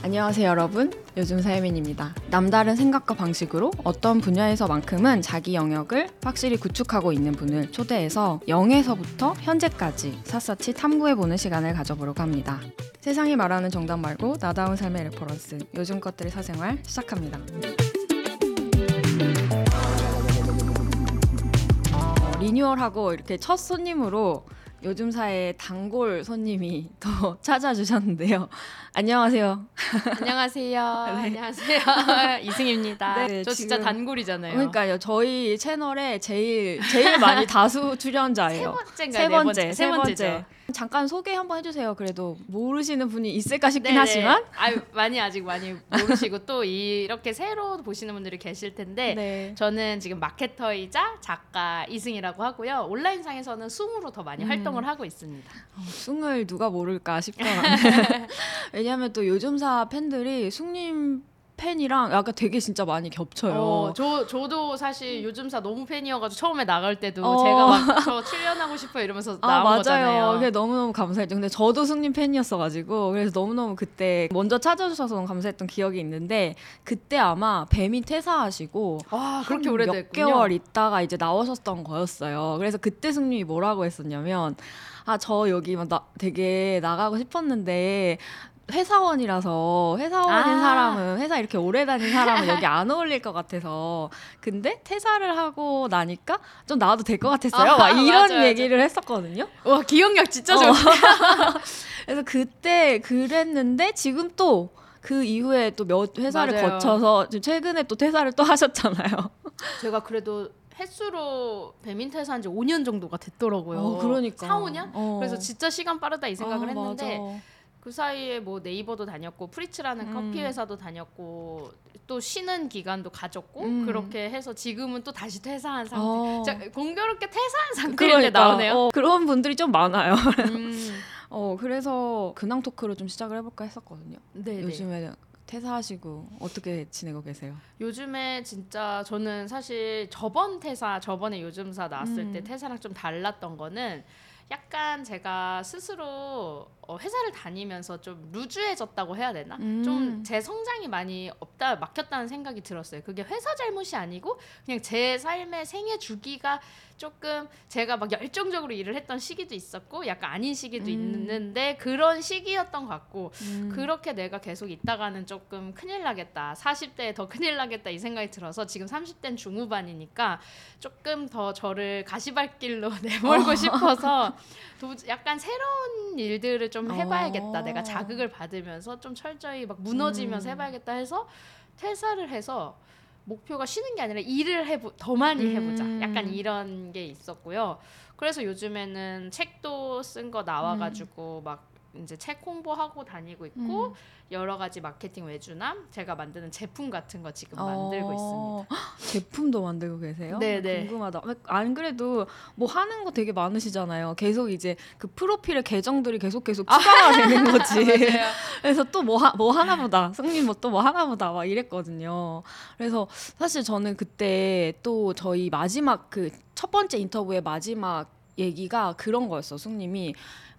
안녕하세요 여러분. 요즘사 혜민입니다. 남다른 생각과 방식으로 어떤 분야에서만큼은 자기 영역을 확실히 구축하고 있는 분을 초대해서 0에서부터 현재까지 샅샅이 탐구해보는 시간을 가져보려고 합니다. 세상이 말하는 정답 말고 나다운 삶의 reference 요즘 것들의 사생활 시작합니다. 어, 리뉴얼하고 이렇게 첫 손님으로 요즘사의 단골 손님이 또 찾아주셨는데요. 안녕하세요. 안녕하세요. 네. 안녕하세요. 이승입니다. 네, 저 진짜 지금- 단골이잖아요. 그러니까요, 저희 채널에 제일 제일 많이 다수 세 출연자예요. 번째인가 세네 번째, 세 번째. 번째죠. 잠깐 소개 한번 해주세요. 그래도 모르시는 분이 있을까 싶긴 네네. 하지만. 아유, 많이 아직 많이 모르시고 또 이렇게 새로 보시는 분들이 계실 텐데 네. 저는 지금 마케터이자 작가 이승이라고 하고요. 온라인 상에서는 숭으로 더 많이 음. 활동을 하고 있습니다. 어, 숭을 누가 모를까 싶더라고요. 왜냐하면 또 요즘사 팬들이 숭님 팬이랑 약간 되게 진짜 많이 겹쳐요. 어, 저 저도 사실 요즘사 너무 팬이어가지고 처음에 나갈 때도 어. 제가 막 저 출연하고 싶어 이러면서 아 나온 맞아요. 거잖아요. 그게 너무 너무 감사했죠. 근데 저도 승님 팬이었어가지고 그래서 너무 너무 그때 먼저 찾아주셔서 너무 감사했던 기억이 있는데 그때 아마 뱀이 퇴사하시고 와 그렇게 한 오래됐군요. 몇 개월 있다가 이제 나오셨던 거였어요. 그래서 그때 승님이 뭐라고 했었냐면 아 저 여기 막 나, 되게 나가고 싶었는데 회사원이라서 회사원인 아. 사람은 회사 이렇게 오래 다닌 사람은 여기 안 어울릴 것 같아서 근데 퇴사를 하고 나니까 좀 나와도 될 것 같았어요. 아, 막 이런 맞아요, 얘기를 했었거든요. 와 기억력 진짜 어. 좋으시네. 그래서 그때 그랬는데 지금 또 그 이후에 또 몇 회사를 맞아요. 거쳐서 지금 최근에 또 퇴사를 또 하셨잖아요. 제가 그래도 햇수로 배민 퇴사 한 지 5년 정도가 됐더라고요. 어, 그러니까. 4, 5년? 어. 그래서 진짜 시간 빠르다 이 생각을 아, 했는데 맞아. 그 사이에 뭐 네이버도 다녔고 프릳츠라는 음. 커피 회사도 다녔고 또 쉬는 기간도 가졌고 음. 그렇게 해서 지금은 또 다시 퇴사한 상태. 어. 자, 공교롭게 퇴사한 상태일 그러니까 때 나오네요. 어, 그런 분들이 좀 많아요. 음. 어 그래서 근황 토크로 좀 시작을 해볼까 했었거든요. 네네. 요즘에 퇴사하시고 어떻게 지내고 계세요? 요즘에 진짜 저는 사실 저번 퇴사 저번에 요즘사 나왔을 음. 때 퇴사랑 좀 달랐던 거는 약간 제가 스스로 어, 회사를 다니면서 좀 루즈해졌다고 해야 되나? 음. 좀제 성장이 많이 없다 막혔다는 생각이 들었어요. 그게 회사 잘못이 아니고 그냥 제 삶의 생애 주기가 조금 제가 막 열정적으로 일을 했던 시기도 있었고 약간 아닌 시기도 음. 있는데 그런 시기였던 것 같고 음. 그렇게 내가 계속 있다가는 조금 큰일 나겠다. 40대에 더 큰일 나겠다 이 생각이 들어서 지금 30대는 중후반이니까 조금 더 저를 가시밭길로 내몰고 싶어서 도, 약간 새로운 일들을 좀 해봐야겠다. 어. 내가 자극을 받으면서 좀 철저히 막 무너지면서 음. 해봐야겠다 해서 퇴사를 해서 목표가 쉬는 게 아니라 일을 해보 더 많이 해보자. 음. 약간 이런 게 있었고요. 그래서 요즘에는 책도 쓴 거 나와가지고 막 이제 책 홍보하고 다니고 있고 음. 여러 가지 마케팅 외주남 제가 만드는 제품 같은 거 지금 만들고 있습니다. 어, 제품도 만들고 계세요? 네네. 궁금하다. 안 그래도 뭐 하는 거 되게 많으시잖아요. 계속 이제 그 프로필의 계정들이 계속 계속 추가가 되는 거지. 그래서 또뭐 뭐 하나보다 승님 뭐또 뭐 하나보다 막 이랬거든요. 그래서 사실 저는 그때 또 저희 마지막 그 첫 번째 인터뷰의 마지막 얘기가 그런 거였어. 승님이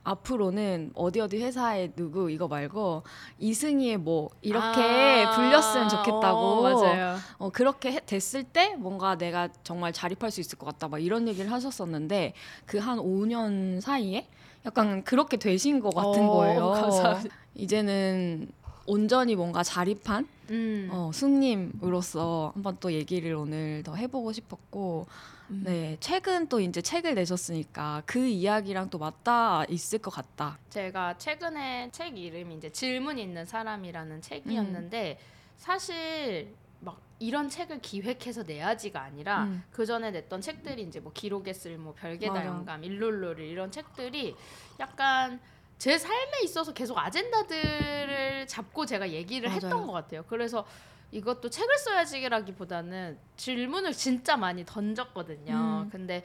앞으로는 어디 어디 회사에 누구 이거 말고 이승희의 뭐 이렇게 아, 불렸으면 좋겠다고. 어, 맞아요. 어, 그렇게 해- 됐을 때 뭔가 내가 정말 자립할 수 있을 것 같다 막 이런 얘기를 하셨었는데 그 한 5년 사이에 약간 그렇게 되신 것 같은 어, 거예요. 감사합니다. 이제는 온전히 뭔가 자립한 음. 어, 승님으로서 한번 또 얘기를 오늘 더 해보고 싶었고 음. 네 최근 또 이제 책을 내셨으니까 그 이야기랑 또 맞닿아 있을 것 같다. 제가 최근에 책 이름이 이제 질문 있는 사람이라는 책이었는데 사실 막 이런 책을 기획해서 내야지가 아니라 음. 그 전에 냈던 책들이 이제 뭐 기록의 쓸모, 별개다. 영감, 일롤로리 이런 책들이 약간 제 삶에 있어서 계속 아젠다들을 잡고 제가 얘기를 맞아요. 했던 것 같아요. 그래서 이것도 책을 써야지라기보다는 질문을 진짜 많이 던졌거든요. 음. 근데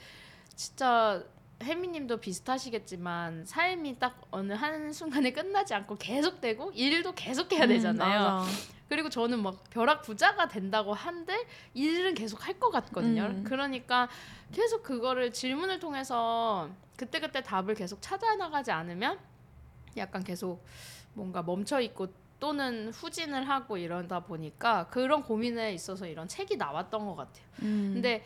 진짜 혜미님도 비슷하시겠지만 삶이 딱 어느 한 순간에 끝나지 않고 계속되고 일도 계속해야 되잖아요. 음. 그리고 저는 막 벼락 부자가 된다고 한들 일은 계속 할 것 같거든요. 음. 그러니까 계속 그거를 질문을 통해서 그때그때 답을 계속 찾아 나가지 않으면 약간 계속 뭔가 멈춰 있고 또는 후진을 하고 이러다 보니까 그런 고민에 있어서 이런 책이 나왔던 것 같아요. 음. 근데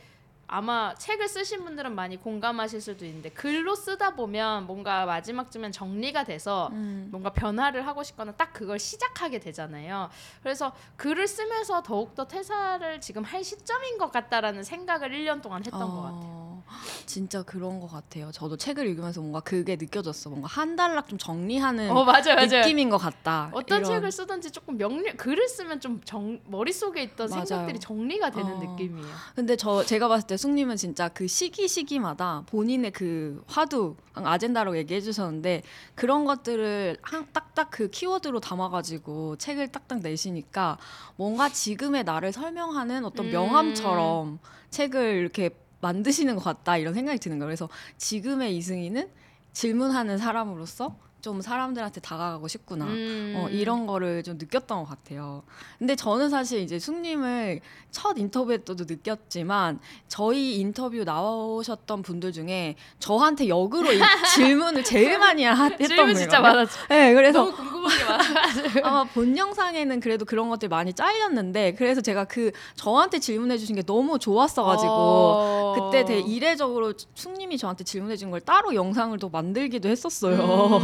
아마 책을 쓰신 분들은 많이 공감하실 수도 있는데 글로 쓰다 보면 뭔가 마지막쯤엔 정리가 돼서 음. 뭔가 변화를 하고 싶거나 딱 그걸 시작하게 되잖아요. 그래서 글을 쓰면서 더욱더 퇴사를 지금 할 시점인 것 같다라는 생각을 1년 동안 했던 것 같아요. 어, 진짜 그런 것 같아요. 저도 책을 읽으면서 뭔가 그게 느껴졌어. 뭔가 한 달락 좀 정리하는 어 맞아요, 맞아요. 느낌인 것 같다. 어떤 이런. 책을 쓰든지 조금 명리 글을 쓰면 좀 정, 머릿속에 있던 맞아요. 생각들이 정리가 되는 어. 느낌이에요. 근데 저 제가 봤을 때 숙님은 진짜 그 시기 시기마다 본인의 그 화두 아젠다라고 얘기해 주셨는데 그런 것들을 한 딱딱 그 키워드로 담아가지고 책을 딱딱 내시니까 뭔가 지금의 나를 설명하는 어떤 음. 명함처럼 책을 이렇게 만드시는 것 같다 이런 생각이 드는 거예요. 그래서 지금의 이승희는 질문하는 사람으로서 좀 사람들한테 다가가고 싶구나. 음. 어, 이런 거를 좀 느꼈던 것 같아요. 근데 저는 사실 이제 숙님을 첫 인터뷰 때도 느꼈지만 저희 인터뷰 나오셨던 분들 중에 저한테 역으로 이 질문을 제일 많이 하- 했던 질문. 진짜 많았죠. 네, 그래서 너무 궁금한 게 많아가지고. 아마 본 영상에는 그래도 그런 것들 많이 잘렸는데 그래서 제가 그 저한테 질문해 주신 게 너무 좋았어가지고 어. 그때 되게 이례적으로 숙님이 저한테 질문해 준 걸 따로 영상을 또 만들기도 했었어요.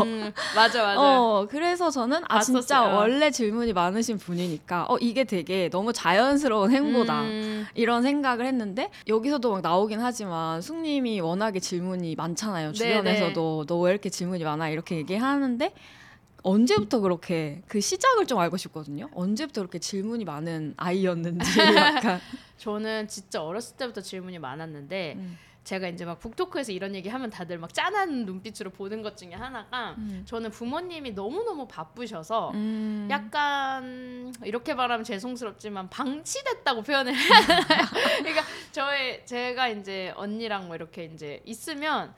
음, 맞아 맞아. 어, 그래서 저는 아 진짜 봤었어요. 원래 질문이 많으신 분이니까 어 이게 되게 너무 자연스러운 행보다 음, 이런 생각을 했는데 여기서도 막 나오긴 하지만 숙님이 워낙에 질문이 많잖아요. 주변에서도 너 왜 이렇게 질문이 많아 이렇게 얘기하는데 언제부터 그렇게 그 시작을 좀 알고 싶거든요. 언제부터 그렇게 질문이 많은 아이였는지 약간 저는 진짜 어렸을 때부터 질문이 많았는데 음. 제가 이제 막 북토크에서 이런 얘기 하면 다들 막 짠한 눈빛으로 보는 것 중에 하나가 음. 저는 부모님이 너무너무 바쁘셔서 음. 약간 이렇게 말하면 죄송스럽지만 방치됐다고 표현을? 그러니까 저의 제가 이제 언니랑 뭐 이렇게 이제 있으면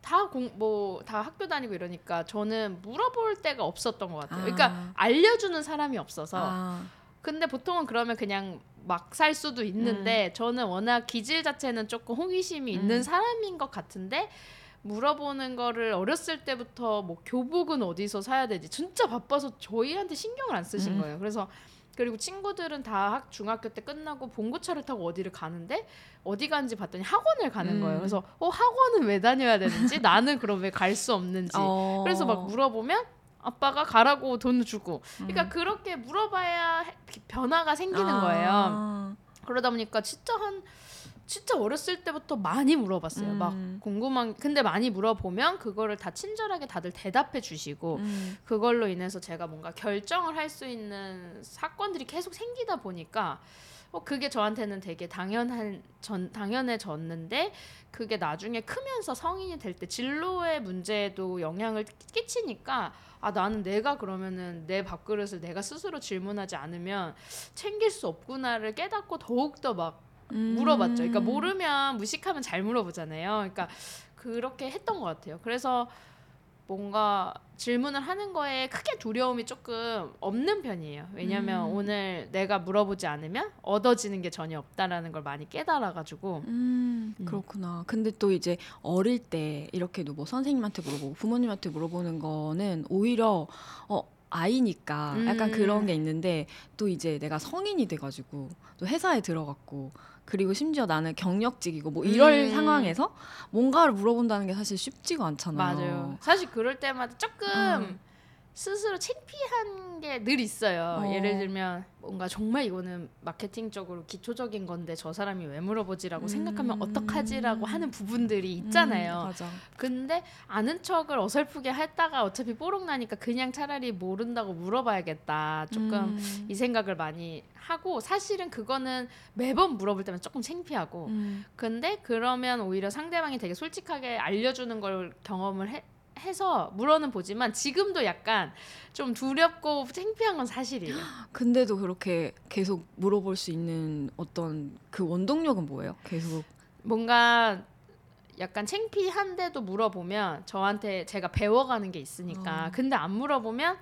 다공뭐다 학교 다니고 이러니까 저는 물어볼 데가 없었던 것 같아요. 그러니까 아. 알려주는 사람이 없어서 아. 근데 보통은 그러면 그냥 막 살 수도 있는데 저는 워낙 기질 자체는 조금 호기심이 있는 음. 사람인 것 같은데 물어보는 거를 어렸을 때부터 뭐 교복은 어디서 사야 되지 진짜 바빠서 저희한테 신경을 안 쓰신 음. 거예요. 그래서 그리고 친구들은 다 학, 중학교 때 끝나고 봉고차를 타고 어디를 가는데 어디 가는지 봤더니 학원을 가는 음. 거예요. 그래서 어 학원은 왜 다녀야 되는지 나는 그럼 왜 갈 수 없는지 어. 그래서 막 물어보면 아빠가 가라고 돈 주고 그러니까 음. 그렇게 물어봐야 해- 변화가 생기는 아. 거예요. 그러다 보니까 진짜 한 진짜 어렸을 때부터 많이 물어봤어요. 음. 막 궁금한 근데 많이 물어보면 그거를 다 친절하게 다들 대답해 주시고 음. 그걸로 인해서 제가 뭔가 결정을 할 수 있는 사건들이 계속 생기다 보니까 어 그게 저한테는 되게 당연한 전 당연해졌는데 그게 나중에 크면서 성인이 될 때 진로의 문제에도 영향을 끼치니까 아 나는 내가 그러면은 내 밥그릇을 내가 스스로 질문하지 않으면 챙길 수 없구나를 깨닫고 더욱 더 막 음. 물어봤죠. 그러니까 모르면 무식하면 잘 물어보잖아요. 그러니까 그렇게 했던 것 같아요. 그래서 뭔가 질문을 하는 거에 크게 두려움이 조금 없는 편이에요. 왜냐하면 음. 오늘 내가 물어보지 않으면 얻어지는 게 전혀 없다라는 걸 많이 깨달아가지고 음, 음. 그렇구나. 근데 또 이제 어릴 때 이렇게도 뭐 선생님한테 물어보고 부모님한테 물어보는 거는 오히려 어 아이니까 약간 음. 그런 게 있는데 또 이제 내가 성인이 돼가지고 또 회사에 들어갔고 그리고 심지어 나는 경력직이고 뭐 이럴 음. 상황에서 뭔가를 물어본다는 게 사실 쉽지가 않잖아요. 맞아요. 사실 그럴 때마다 조금 음. 스스로 창피한 게 늘 있어요. 어. 예를 들면 뭔가 정말 이거는 마케팅적으로 기초적인 건데 저 사람이 왜 물어보지라고 음. 생각하면 어떡하지라고 하는 부분들이 있잖아요. 음, 맞아. 근데 아는 척을 어설프게 했다가 어차피 뽀록 나니까 그냥 차라리 모른다고 물어봐야겠다. 조금 음. 이 생각을 많이 하고 사실은 그거는 매번 물어볼 때면 조금 창피하고 음. 근데 그러면 오히려 상대방이 되게 솔직하게 알려주는 걸 경험을 해, 해서 물어는 보지만 지금도 약간 좀 두렵고 창피한 건 사실이에요. 근데도 그렇게 계속 물어볼 수 있는 어떤 그 원동력은 뭐예요? 계속 뭔가 약간 창피한데도 물어보면 저한테 제가 배워가는 게 있으니까 어. 근데 안 물어보면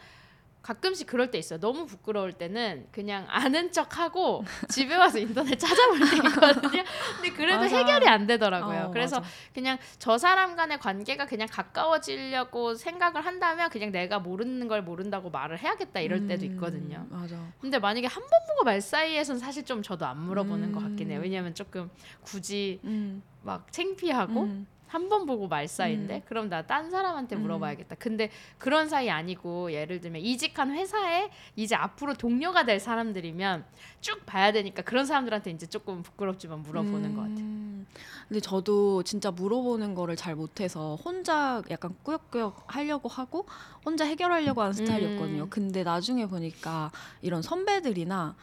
가끔씩 그럴 때 있어요. 너무 부끄러울 때는 그냥 아는 척하고 집에 와서 인터넷 찾아볼 때 있거든요. 근데 그래도 맞아. 해결이 안 되더라고요. 어, 그래서 맞아. 그냥 저 사람 간의 관계가 그냥 가까워지려고 생각을 한다면 그냥 내가 모르는 걸 모른다고 말을 해야겠다 이럴 때도 음, 있거든요. 맞아. 근데 만약에 한 번 보고 말 사이에선 사실 좀 저도 안 물어보는 것 같긴 해요. 음. 왜냐면 조금 굳이 음, 막 창피하고 음. 한 번 보고 말 사이인데 음. 그럼 나 딴 사람한테 음. 물어봐야겠다. 근데 그런 사이 아니고 예를 들면 이직한 회사에 이제 앞으로 동료가 될 사람들이면 쭉 봐야 되니까 그런 사람들한테 이제 조금 부끄럽지만 물어보는 것 같아요. 음. 근데 저도 진짜 물어보는 거를 잘 못해서 혼자 약간 꾸역꾸역 하려고 하고 혼자 해결하려고 하는 스타일이었거든요. 음. 근데 나중에 보니까 이런 선배들이나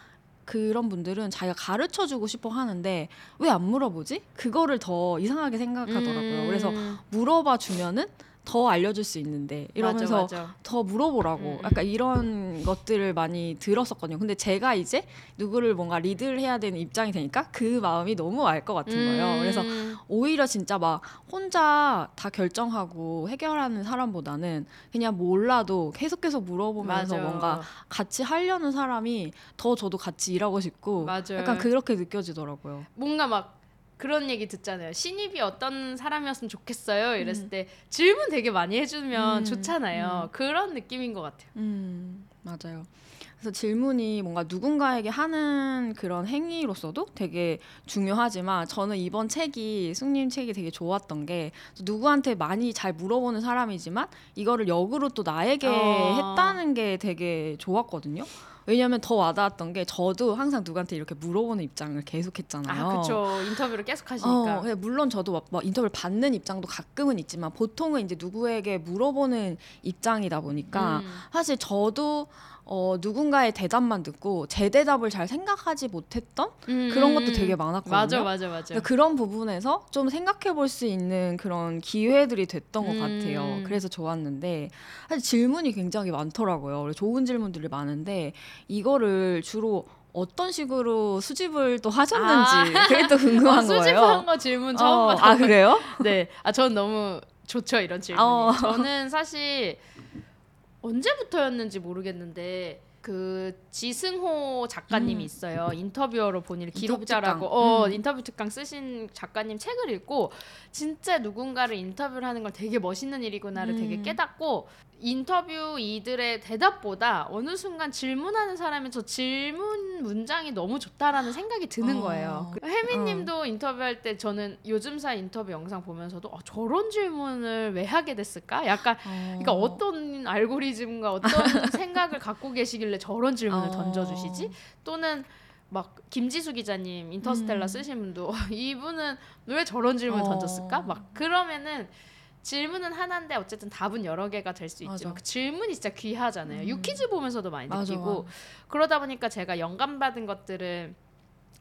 그런 분들은 자기가 가르쳐 주고 싶어 하는데 왜 안 물어보지? 그거를 더 이상하게 생각하더라고요. 음. 그래서 물어봐 주면은 더 알려줄 수 있는데 이러면서 맞아, 맞아. 더 물어보라고 음. 약간 이런 것들을 많이 들었었거든요. 근데 제가 이제 누구를 뭔가 리드를 해야 되는 입장이 되니까 그 마음이 너무 알 것 같은 거예요. 그래서 음. 오히려 진짜 막 혼자 다 결정하고 해결하는 사람보다는 그냥 몰라도 계속 계속 물어보면서 맞아. 뭔가 같이 하려는 사람이 더 저도 같이 일하고 싶고 맞아요. 약간 그렇게 느껴지더라고요. 뭔가 막 그런 얘기 듣잖아요. 신입이 어떤 사람이었으면 좋겠어요. 이랬을 음. 때 질문 되게 많이 해주면 음, 좋잖아요. 음. 그런 느낌인 것 같아요. 음, 맞아요. 그래서 질문이 뭔가 누군가에게 하는 그런 행위로서도 되게 중요하지만 저는 이번 책이 승님 책이 되게 좋았던 게 누구한테 많이 잘 물어보는 사람이지만 이거를 역으로 또 나에게 어. 했다는 게 되게 좋았거든요. 왜냐하면 더 와닿았던 게 저도 항상 누구한테 이렇게 물어보는 입장을 계속했잖아요. 아, 그렇죠. 인터뷰를 계속 어, 하시니까. 근데 물론 저도 막, 막 인터뷰를 받는 입장도 가끔은 있지만 보통은 이제 누구에게 물어보는 입장이다 보니까 음. 사실 저도 어, 누군가의 대답만 듣고 제 대답을 잘 생각하지 못했던 음, 그런 음, 것도 되게 음. 많았거든요. 맞아, 맞아, 맞아. 그러니까 그런 부분에서 좀 생각해 볼 수 있는 그런 기회들이 됐던 것 음. 같아요. 그래서 좋았는데 사실 질문이 굉장히 많더라고요. 좋은 질문들이 많은데 이거를 주로 어떤 식으로 수집을 또 하셨는지 그게 또 궁금한 어, 거예요. 수집한 거 질문 처음 어, 받아. 아 그래요? 네. 아, 전 너무 좋죠, 이런 질문이. 어. 저는 사실 언제부터였는지 모르겠는데 그 지승호 작가님이 음. 있어요. 인터뷰어로 인터뷰 기록자라고 특강. 어, 음. 인터뷰 특강 쓰신 작가님 책을 읽고 진짜 누군가를 인터뷰를 하는 걸 되게 멋있는 일이구나를 음. 되게 깨닫고 인터뷰 이들의 대답보다 어느 순간 질문하는 사람이 저 질문 문장이 너무 좋다라는 생각이 드는 어. 거예요. 혜미님도 인터뷰할 때 저는 요즘사 인터뷰 영상 보면서도 아, 저런 질문을 왜 하게 됐을까? 약간 그러니까 어떤 알고리즘과 어떤 생각을 갖고 계시길래 저런 질문을 어. 던져주시지? 또는 막 김지수 기자님 인터스텔라 음. 쓰신 분도 이분은 왜 저런 질문을 어. 던졌을까? 막 그러면은 질문은 하나인데 어쨌든 답은 여러 개가 될 수 있지만. 그 질문이 진짜 귀하잖아요. 음. 유퀴즈 보면서도 많이 맞아, 느끼고. 그러다 보니까 제가 영감 받은 것들을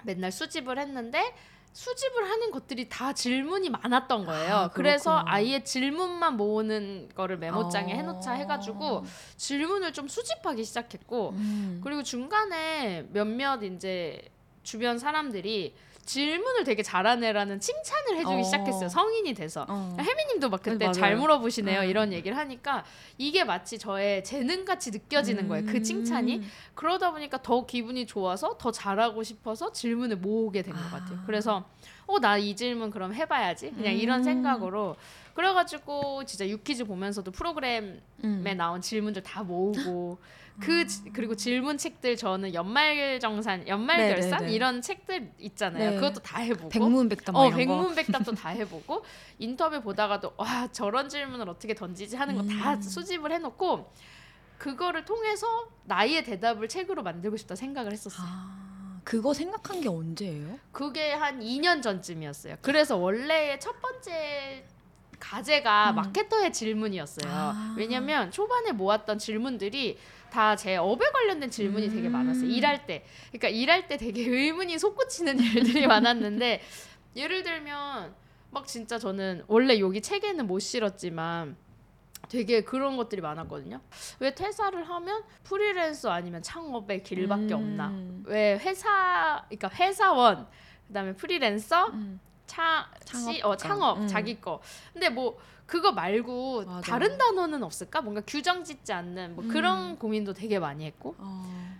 맨날 수집을 했는데 수집을 하는 것들이 다 질문이 많았던 거예요. 아, 그래서. 아예 질문만 모으는 거를 메모장에 어. 해놓자 해가지고 질문을 좀 수집하기 시작했고 음. 그리고 중간에 몇몇 이제 주변 사람들이 질문을 되게 잘하네라는 칭찬을 해주기 어. 시작했어요. 성인이 돼서. 어. 혜미님도 막 그때 맞아요. 잘 물어보시네요. 음. 이런 얘기를 하니까 이게 마치 저의 재능 같이 느껴지는 거예요. 그 칭찬이. 음. 그러다 보니까 더 기분이 좋아서 더 잘하고 싶어서 질문을 모으게 된것 아. 같아요. 그래서 어 나 이 질문 그럼 해봐야지. 그냥 이런 음. 생각으로 그래가지고 진짜 유퀴즈 보면서도 프로그램에 음. 나온 질문들 다 모으고 그 지- 그리고 질문 책들 저는 연말 정산, 연말결산 네네네. 이런 책들 있잖아요. 네. 그것도 다 해보고 백문백답 막 어, 이런 거. 백문백답도 다 해보고 인터뷰 보다가도 와 저런 질문을 어떻게 던지지 하는 거 다 음. 수집을 해놓고 그거를 통해서 나의 대답을 책으로 만들고 싶다 생각을 했었어요. 아, 그거 생각한 게 언제예요? 그게 한 2년 전쯤이었어요. 그래서 원래의 첫 번째 과제가 음. 마케터의 질문이었어요. 아. 왜냐면 초반에 모았던 질문들이 다 제 업에 관련된 질문이 되게 음. 많았어요. 일할 때. 그러니까 일할 때 되게 의문이 솟구치는 일들이 많았는데 예를 들면 막 진짜 저는 원래 여기 책에는 못 실었지만 되게 그런 것들이 많았거든요. 왜 퇴사를 하면 프리랜서 아니면 창업의 길밖에 음. 없나? 왜 회사 그러니까 회사원 그다음에 프리랜서 음. 차, 창업 시, 어, 창업 음. 자기 거. 근데 뭐 그거 말고 맞아. 다른 단어는 없을까? 뭔가 규정 짓지 않는 뭐 음. 그런 고민도 되게 많이 했고 어.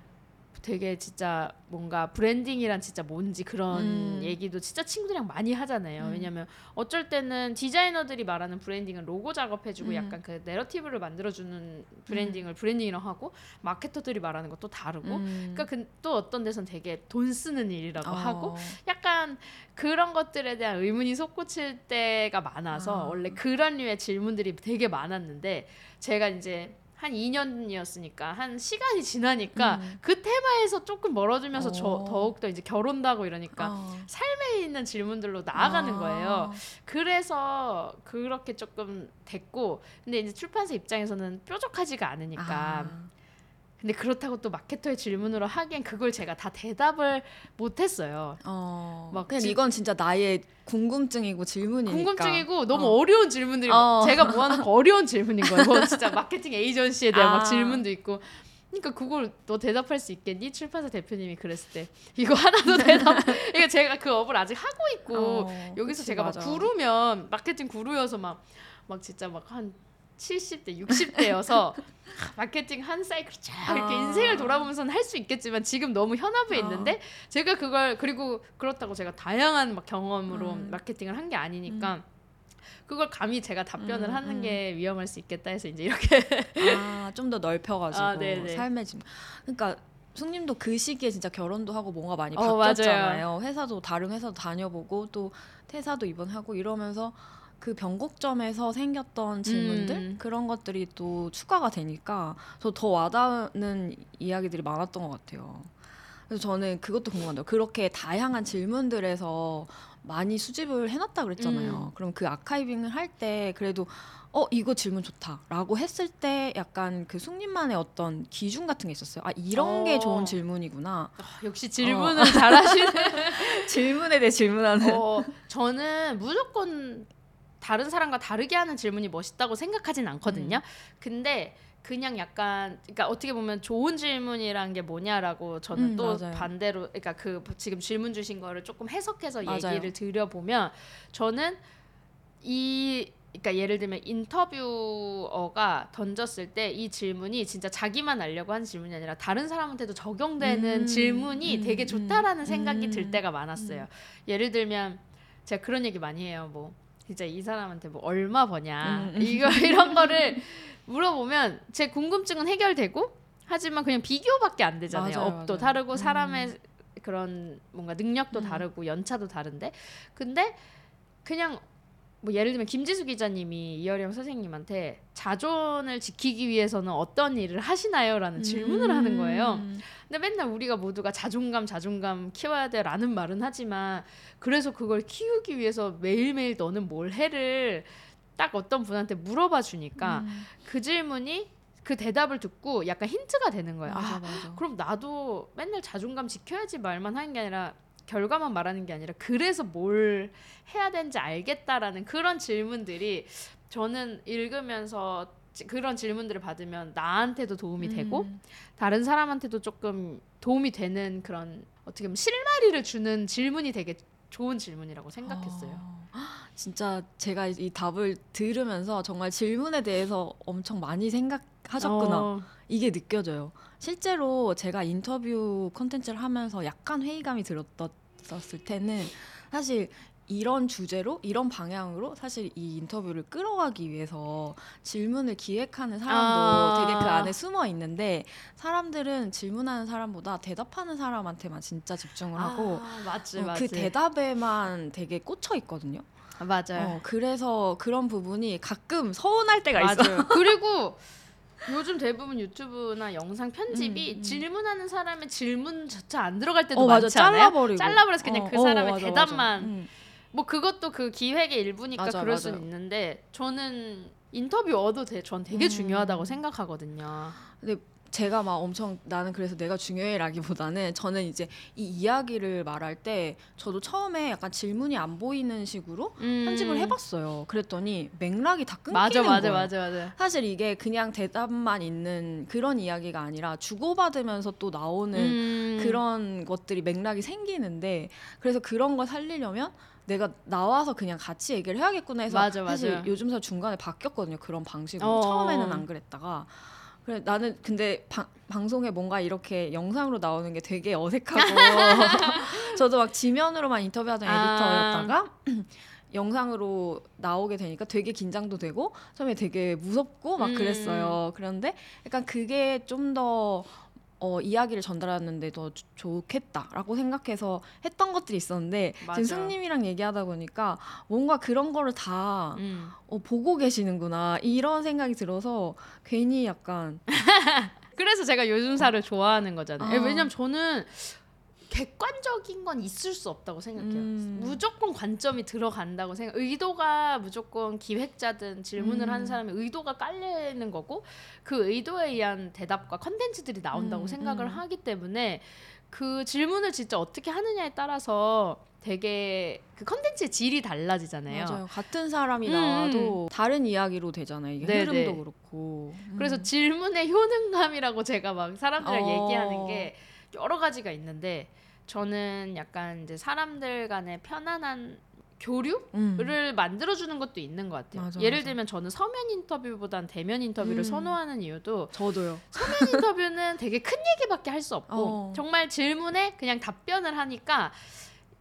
되게 진짜 뭔가 branding이란 진짜 뭔지 그런 음. 얘기도 진짜 친구들이랑 많이 하잖아요. 음. 왜냐면 어쩔 때는 디자이너들이 말하는 branding은 로고 작업해주고 음. 약간 그 narrative를 만들어주는 branding을 branding이라고 하고 마케터들이 말하는 것도 다르고 음. 그러니까 그, 또 어떤 데선 되게 돈 쓰는 일이라고 어. 하고 약간 그런 것들에 대한 의문이 솟구칠 때가 많아서 아. 원래 그런 류의 질문들이 되게 많았는데 제가 이제 한 2년이었으니까 한 시간이 지나니까 음. 그 테마에서 조금 멀어지면서 저 어. 더욱더 이제 결혼도 하고 이러니까 어. 삶에 있는 질문들로 나아가는 아. 거예요. 그래서 그렇게 조금 됐고 근데 이제 출판사 입장에서는 뾰족하지가 않으니까 아. 근데 그렇다고 또 마케터의 질문으로 하기엔 그걸 제가 다 대답을 못했어요. 어. 막 그냥 지- 이건 진짜 나의 궁금증이고 질문이니까. 궁금증이고 너무 어. 어. 려운 질문들이 어. 제가 모아놓고 어려운 질문인 거예요. 뭐 진짜 마케팅 에이전시에 대한 아. 막 질문도 있고. 그러니까 그걸 너 대답할 수 있겠니? 출판사 대표님이 그랬을 때 이거 하나도 대답. 이거 제가 그 업을 아직 하고 있고 어, 여기서 그치, 제가 맞아. 막 구르면 마케팅 구루여서 막 막 진짜 막한 70대, 60대여서 마케팅 한 사이클 쫙 이렇게 아. 인생을 돌아보면서는 할 수 있겠지만 지금 너무 현업에 아. 있는데 제가 그걸 그리고 그렇다고 제가 다양한 막 경험으로 음. 마케팅을 한 게 아니니까 그걸 감히 제가 답변을 음, 하는 음. 게 위험할 수 있겠다 해서 이제 이렇게 아, 좀 더 넓혀가지고 아. 삶의 질. 그러니까 승님도 그 시기에 진짜 결혼도 하고 뭔가 많이 어, 바뀌었잖아요. 회사도 다른 회사도 다녀보고 또 퇴사도 이번 하고 이러면서 그 변곡점에서 생겼던 질문들 음. 그런 것들이 또 추가가 되니까 저 더 와닿는 이야기들이 많았던 것 같아요. 그래서 저는 그것도 궁금한데요. 그렇게 다양한 질문들에서 많이 수집을 해놨다 그랬잖아요. 음. 그럼 그 아카이빙을 할 때 그래도 어 이거 질문 좋다라고 했을 때 약간 그 숙님만의 어떤 기준 같은 게 있었어요. 아 이런 게 어. 좋은 질문이구나. 아, 역시 질문을 잘하시는 질문에 대해 질문하는. 어, 저는 무조건 다른 사람과 다르게 하는 질문이 멋있다고 생각하진 않거든요. 근데 그냥 약간 그러니까 어떻게 보면 좋은 질문이란 게 뭐냐라고 저는 음, 또 맞아요. 반대로 그러니까 그 지금 질문 주신 거를 조금 해석해서 맞아요. 얘기를 드려보면 저는 이 그러니까 예를 들면 인터뷰어가 던졌을 때 이 질문이 진짜 자기만 알려고 하는 질문이 아니라 다른 사람한테도 적용되는 음, 질문이 음, 되게 음, 좋다라는 생각이 음, 들 때가 많았어요. 예를 들면 제가 그런 얘기 많이 해요. 뭐 진짜 이 사람한테 뭐 얼마 버냐 음, 음. 이거 이런 거를 물어보면 제 궁금증은 해결되고 하지만 그냥 비교밖에 안 되잖아요. 맞아요, 업도 맞아요. 다르고 음. 사람의 그런 뭔가 능력도 음. 다르고 연차도 다른데 근데 그냥 뭐 예를 들면 김지수 기자님이 이어령 선생님한테 자존을 지키기 위해서는 어떤 일을 하시나요?라는 질문을 하는 거예요. 음. 근데 맨날 우리가 모두가 자존감 자존감 키워야 돼라는 말은 하지만 그래서 그걸 키우기 위해서 매일매일 너는 뭘 해를 딱 어떤 분한테 물어봐 주니까 음. 그 질문이 그 대답을 듣고 약간 힌트가 되는 거예요. 맞아 아, 맞아. 그럼 나도 맨날 자존감 지켜야지 말만 하는 게 아니라 결과만 말하는 게 아니라 그래서 뭘 해야 되는지 알겠다라는 그런 질문들이 저는 읽으면서 지- 그런 질문들을 받으면 나한테도 도움이 되고 음. 다른 사람한테도 조금 도움이 되는 그런 어떻게 보면 실마리를 주는 질문이 되게 좋은 질문이라고 생각했어요. 어, 진짜 제가 이 답을 들으면서 정말 질문에 대해서 엄청 많이 생각 하셨구나. 어, 이게 느껴져요. 실제로 제가 인터뷰 콘텐츠를 하면서 약간 회의감이 들었었을 때는 사실 이런 주제로 이런 방향으로 사실 이 인터뷰를 끌어가기 위해서 질문을 기획하는 사람도 아. 되게 그 안에 숨어 있는데 사람들은 질문하는 사람보다 대답하는 사람한테만 진짜 집중을 하고 아, 맞지 어, 맞지. 그 대답에만 되게 꽂혀 있거든요. 아, 맞아요. 어, 그래서 그런 부분이 가끔 서운할 때가 있어. 맞아요. 그리고 요즘 대부분 유튜브나 영상 편집이 음, 음. 질문하는 사람의 질문조차 안 들어갈 때도 어 맞아 많지 않아요? 잘라버리고 잘라버려서 그냥 어, 그 어, 사람의 맞아, 대답만 맞아. 음. 뭐 그것도 그 기획의 일부니까 맞아, 그럴 수는. 있는데 저는 인터뷰어도 되, 전 되게 음. 중요하다고 생각하거든요. 제가 막 엄청 나는 그래서 내가 중요해라기보다는 저는 이제 이 이야기를 말할 때 저도 처음에 약간 질문이 안 보이는 식으로 음. 편집을 해봤어요. 그랬더니 맥락이 다 끊기는 맞아 맞아 거예요. 맞아 맞아. 사실 이게 그냥 대답만 있는 그런 이야기가 아니라 주고받으면서 또 나오는 음. 그런 것들이 맥락이 생기는데 그래서 그런 걸 살리려면 내가 나와서 그냥 같이 얘기를 해야겠구나 해서 맞아, 사실 맞아. 요즘서 중간에 바뀌었거든요. 그런 방식으로 어. 처음에는 안 그랬다가 그래 나는 근데 방, 방송에 뭔가 이렇게 영상으로 나오는 게 되게 어색하고 저도 막 지면으로만 인터뷰하던 아. 에디터였다가 영상으로 나오게 되니까 되게 긴장도 되고 처음에 되게 무섭고 막 음. 그랬어요. 그런데 약간 그게 좀더 어, 이야기를 전달하는데 더 조- 좋겠다라고 생각해서 했던 것들이 있었는데 맞아. 지금 승님이랑 얘기하다 보니까 뭔가 그런 거를 다 음. 어, 보고 계시는구나 이런 생각이 들어서 괜히 약간 그래서 제가 요즘사를 좋아하는 거잖아요. 아. 왜냐면 저는 객관적인 건 있을 수 없다고 생각해요. 음. 무조건 관점이 들어간다고 생각. 의도가 무조건 기획자든 질문을 음. 하는 사람의 의도가 깔리는 거고 그 의도에 의한 대답과 컨텐츠들이 나온다고 음, 생각을 음. 하기 때문에 그 질문을 진짜 어떻게 하느냐에 따라서 되게 그 컨텐츠의 질이 달라지잖아요. 맞아요. 같은 사람이 음, 나와도 다른 이야기로 되잖아요. 이게 네, 흐름도 네. 그렇고. 음. 그래서 질문의 효능감이라고 제가 막 사람들이랑 어. 얘기하는 게 여러 가지가 있는데 저는 약간 이제 사람들 간의 편안한 교류를 음. 만들어주는 것도 있는 것 같아요. 맞아, 예를 맞아. 들면 저는 서면 인터뷰보단 대면 인터뷰를 음. 선호하는 이유도 저도요. 서면 인터뷰는 되게 큰 얘기밖에 할 수 없고 어. 정말 질문에 그냥 답변을 하니까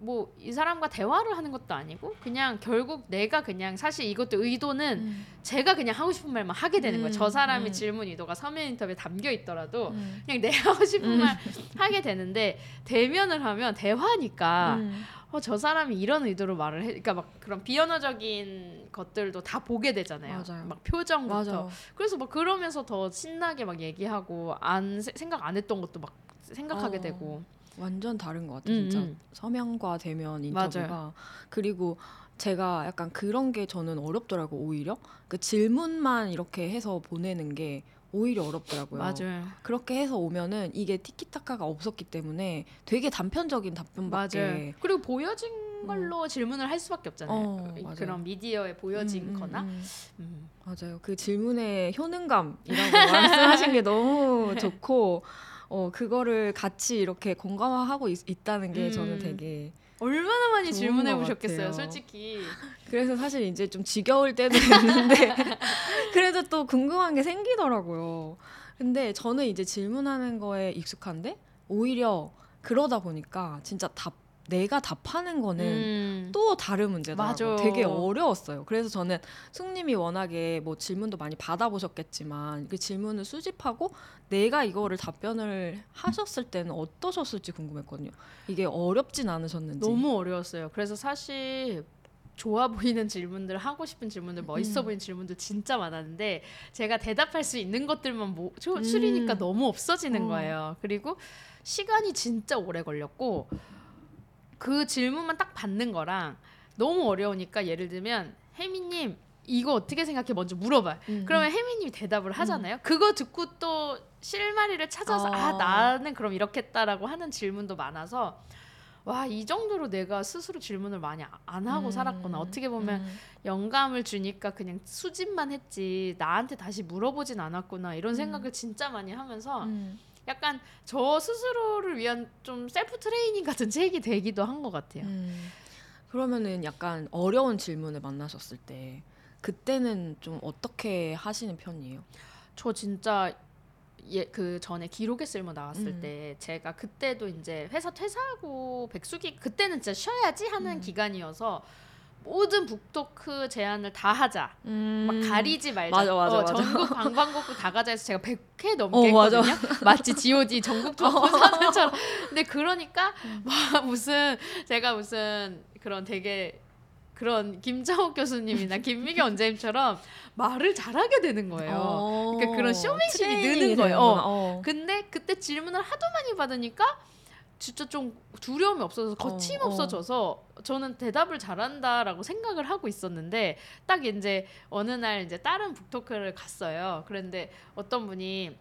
뭐 이 사람과 대화를 하는 것도 아니고 그냥 결국 내가 그냥 사실 이것도 의도는 음. 제가 그냥 하고 싶은 말만 하게 되는 거예요. 음, 저 사람의 음. 질문 의도가 서면 인터뷰에 담겨 있더라도 음. 그냥 내가 하고 싶은 음. 말 하게 되는데 대면을 하면 대화니까 음. 어, 저 사람이 이런 의도로 말을 해. 그러니까 막 그런 비언어적인 것들도 다 보게 되잖아요. 맞아요. 막 표정부터. 맞아. 그래서 막 그러면서 더 신나게 막 얘기하고 안 세- 생각 안 했던 것도 막 생각하게 어. 되고. 완전 다른 것 같아요. 음, 진짜 음. 서면과 대면 맞아요. 인터뷰가 그리고 제가 약간 그런 게 저는 어렵더라고 오히려 그 질문만 이렇게 해서 보내는 게 오히려 어렵더라고요. 맞아요. 그렇게 해서 오면은 이게 티키타카가 없었기 때문에 되게 단편적인 답변밖에 맞아요. 그리고 보여진 걸로 질문을 할 수밖에 없잖아요. 어, 맞아요. 그런 미디어에 보여진 음, 음, 거나. 음. 음. 맞아요. 그 질문의 효능감이라고 말씀하신 게 너무 좋고 어 그거를 같이 이렇게 공감하고 있, 다는게 음. 저는 되게 얼마나 많이 질문해 것 보셨겠어요. 솔직히. 그래서 사실 이제 좀 지겨울 때도 있는데 그래도 또 궁금한 게 생기더라고요. 근데 저는 이제 질문하는 거에 익숙한데 오히려 그러다 보니까 진짜 답 내가 답하는 거는 음. 또 다른 문제더라고요. 맞아. 되게 어려웠어요. 그래서 저는 승님이 워낙에 뭐 질문도 많이 받아보셨겠지만 그 질문을 수집하고 내가 이거를 답변을 하셨을 때는 어떠셨을지 궁금했거든요. 이게 어렵진 않으셨는지. 너무 어려웠어요. 그래서 사실 좋아 보이는 질문들, 하고 싶은 질문들, 멋있어 음. 보이는 질문들 진짜 많았는데 제가 대답할 수 있는 것들만 모, 초- 음. 추리니까 너무 없어지는 어. 거예요. 그리고 시간이 진짜 오래 걸렸고 그 질문만 딱 받는 거랑 너무 어려우니까 예를 들면 혜미님 이거 어떻게 생각해 먼저 물어봐요. 음, 그러면 혜미님이 대답을 하잖아요. 그거 듣고 또 실마리를 찾아서 어. 아 나는 그럼 이렇겠다라고 하는 질문도 많아서 와 이 정도로 내가 스스로 질문을 많이 아- 안 하고 음, 살았구나. 어떻게 보면 음. 영감을 주니까 그냥 수집만 했지 나한테 다시 물어보진 않았구나 이런 음. 생각을 진짜 많이 하면서 음. 약간 저 스스로를 위한 좀 셀프 트레이닝 같은 책이 되기도 한 것 같아요. 음. 그러면은 약간 어려운 질문을 만나셨을 때 그때는 좀 어떻게 하시는 편이에요? 저 진짜 예, 그 전에 기록의 쓸모 나왔을 음. 때 제가 그때도 이제 회사 퇴사하고 백수기 그때는 진짜 쉬어야지 하는 음. 기간이어서 모든 북토크 제안을 다 하자. 막 가리지 말자. 음. 맞아, 맞아, 어, 맞아. 전국 관광곡도 다 가자 해서 제가 100회 넘게 어. 했거든요. 마치 G.O.D 전국 투어 사전처럼. 근데 그러니까 막 무슨 제가 무슨 그런 되게 그런 김장욱 교수님이나 김미경 원장님처럼 말을 잘하게 되는 거예요. 어, 그러니까 그런 쇼맨십이 느는 거예요. 어. 어. 근데 그때 질문을 하도 많이 받으니까 진짜 좀 두려움이 없어서 거침없어져서 저는 대답을 잘한다라고 생각을 하고 있었는데 딱 이제 어느 날 이제 다른 북토크를 갔어요. 그런데 어떤 분이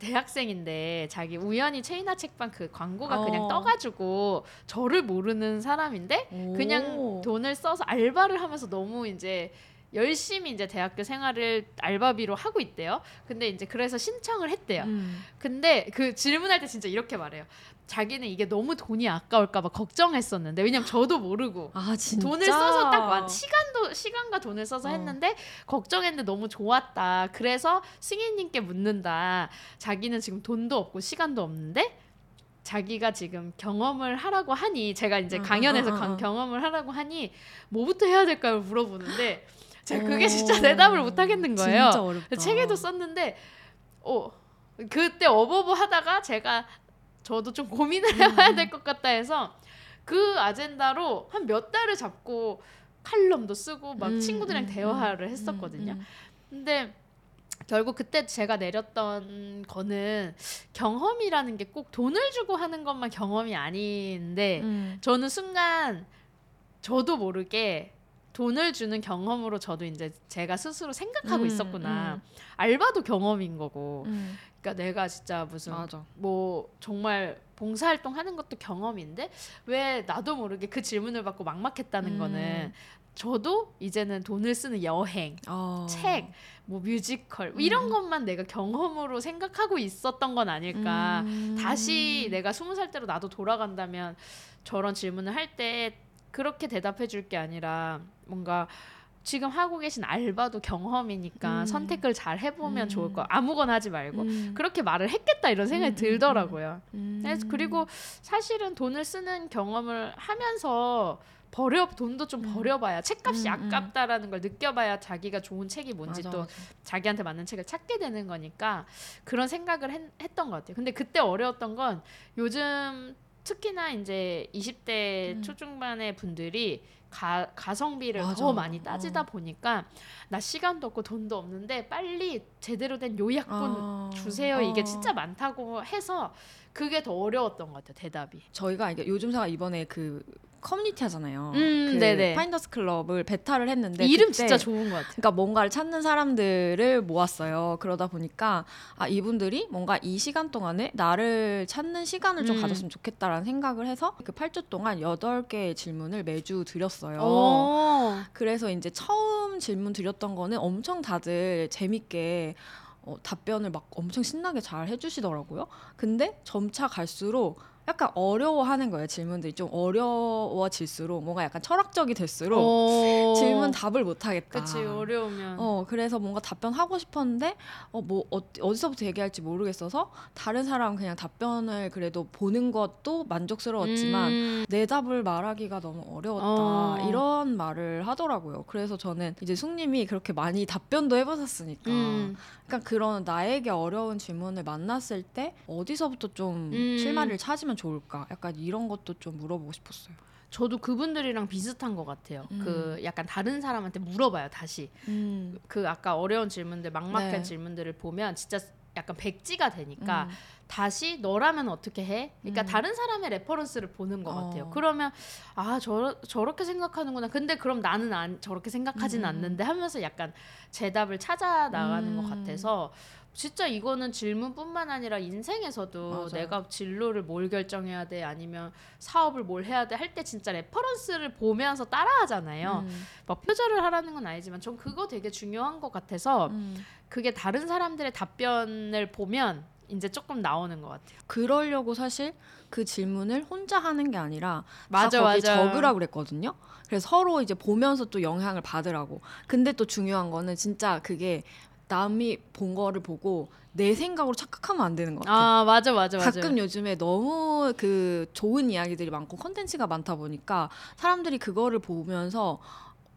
대학생인데 자기 우연히 체이나 책방 그 광고가 그냥 어. 떠가지고 저를 모르는 사람인데 그냥 오. 돈을 써서 알바를 하면서 너무 이제 열심히 이제 대학교 생활을 알바비로 하고 있대요. 근데 이제 그래서 신청을 했대요. 음. 근데 그 질문할 때 진짜 이렇게 말해요. 자기는 이게 너무 돈이 아까울까봐 걱정했었는데 왜냐면 저도 모르고 아 진짜 돈을 써서 딱 완, 시간도 시간과 돈을 써서 어. 했는데 걱정했는데 너무 좋았다. 그래서 승희님께 묻는다. 자기는 지금 돈도 없고 시간도 없는데 자기가 지금 경험을 하라고 하니 제가 이제 어, 강연에서 어, 어, 강- 어. 경험을 하라고 하니 뭐부터 해야 될까요? 물어보는데 제가 그게 오. 진짜 대답을 못 하겠는 거예요. 진짜 어렵다. 책에도 썼는데 어 그때 어버버 하다가 제가 저도 좀 고민을 해봐야 될 것 같다 해서 그 아젠다로 한 몇 달을 잡고 칼럼도 쓰고 막 음, 친구들이랑 음, 대화를 음, 했었거든요. 음, 근데 결국 그때 제가 내렸던 거는 경험이라는 게 꼭 돈을 주고 하는 것만 경험이 아닌데 음. 저는 순간 저도 모르게 돈을 주는 경험으로 저도 이제 제가 스스로 생각하고 음, 있었구나. 음. 알바도 경험인 거고. 음. 그러니까 내가 진짜 무슨 맞아. 뭐 정말 봉사활동 하는 것도 경험인데 왜 나도 모르게 그 질문을 받고 막막했다는 음. 거는 저도 이제는 돈을 쓰는 여행, 어. 책, 뭐 뮤지컬 뭐 이런 음. 것만 내가 경험으로 생각하고 있었던 건 아닐까. 음. 다시 내가 스무 살 때로 나도 돌아간다면 저런 질문을 할 때 그렇게 대답해 줄 게 아니라 뭔가 지금 하고 계신 알바도 경험이니까 음. 선택을 잘 해보면 음. 좋을 거 아무거나 하지 말고 음. 그렇게 말을 했겠다 이런 생각이 음, 음, 들더라고요. 음. 그래서 그리고 사실은 돈을 쓰는 경험을 하면서 버려 돈도 좀 음. 버려봐야 책값이. 아깝다라는 걸 느껴봐야 자기가 좋은 책이 뭔지 맞아, 또 맞아. 자기한테 맞는 책을 찾게 되는 거니까 그런 생각을 했, 했던 것 같아요. 근데 그때 어려웠던 건 요즘 특히나 이제 20대 음. 초중반의 분들이 가, 가성비를 맞아. 더 많이 따지다 어. 보니까 나 시간도 없고 돈도 없는데 빨리 제대로 된 요약본 아. 주세요. 이게 어. 진짜 많다고 해서 그게 더 어려웠던 것 같아요. 대답이. 저희가 이게 요즘사가 이번에 그 커뮤니티 하잖아요. 음, 그 네네. Finders Club을 베타를 했는데 이름 그때 진짜 좋은 것 같아요. 그러니까 뭔가를 찾는 사람들을 모았어요. 그러다 보니까 아 이분들이 뭔가 이 시간 동안에 나를 찾는 시간을 좀 음. 가졌으면 좋겠다라는 생각을 해서 그 8주 동안 8개의 질문을 매주 드렸어요. 오. 그래서 이제 처음 질문 드렸던 거는 엄청 다들 재밌게 어, 답변을 막 엄청 신나게 잘 해주시더라고요. 근데 점차 갈수록 약간 어려워하는 거예요. 질문들이 좀 어려워질수록 뭔가 약간 철학적이 될수록 오. 질문 답을 못 하겠다. 그치 어려우면. 어 그래서 뭔가 답변하고 싶었는데 어뭐 어, 어디서부터 얘기할지 모르겠어서 다른 사람 그냥 답변을 그래도 보는 것도 만족스러웠지만 음. 내 답을 말하기가 너무 어려웠다 어. 이런 말을 하더라고요. 그래서 저는 이제 숙님이 그렇게 많이 답변도 해보셨으니까 음. 그러니까 그런 나에게 어려운 질문을 만났을 때 어디서부터 좀 음. 실마리를 찾으면 좋을까? 약간 이런 것도 좀 물어보고 싶었어요. 저도 그분들이랑 비슷한 것 같아요. 음. 그 약간 다른 사람한테 물어봐요 다시. 음. 그 아까 어려운 질문들 막막한 네. 질문들을 보면 진짜 약간 백지가 되니까 음. 다시 너라면 어떻게 해? 그러니까 음. 다른 사람의 reference를 보는 것 같아요. 어. 그러면 아 저, 저렇게 생각하는구나. 근데 그럼 나는 안, 저렇게 생각하진 음. 않는데 하면서 약간 제 답을 찾아 나가는 음. 것 같아서 진짜 이거는 질문뿐만 아니라 인생에서도 맞아요. 내가 진로를 뭘 결정해야 돼 아니면 사업을 뭘 해야 돼 할 때 진짜 reference를 보면서 따라하잖아요. 음. 뭐 표절을 하라는 건 아니지만 전 그거 되게 중요한 것 같아서 음. 그게 다른 사람들의 답변을 보면 이제 조금 나오는 것 같아요. 그러려고 사실 그 질문을 혼자 하는 게 아니라 맞아, 다 거기 맞아. 적으라고 그랬거든요. 그래서 서로 이제 보면서 또 영향을 받으라고. 근데 또 중요한 거는 진짜 그게 남이 본 거를 보고 내 생각으로 착각하면 안 되는 것 같아요. 아 맞아 맞아 맞아. 가끔 요즘에 너무 그 좋은 이야기들이 많고 컨텐츠가 많다 보니까 사람들이 그거를 보면서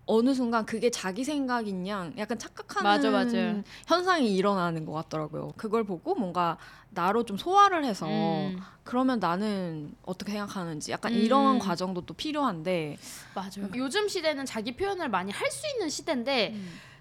어느 순간 그게 자기 생각인 양 약간 착각하는 맞아, 맞아. 현상이 일어나는 것 같더라고요. 그걸 보고 뭔가 나로 좀 소화를 해서 음, 그러면 나는 어떻게 생각하는지 약간 음. 이런 과정도 또 필요한데 맞아요. 요즘 시대는 자기 표현을 많이 할 수 있는 시대인데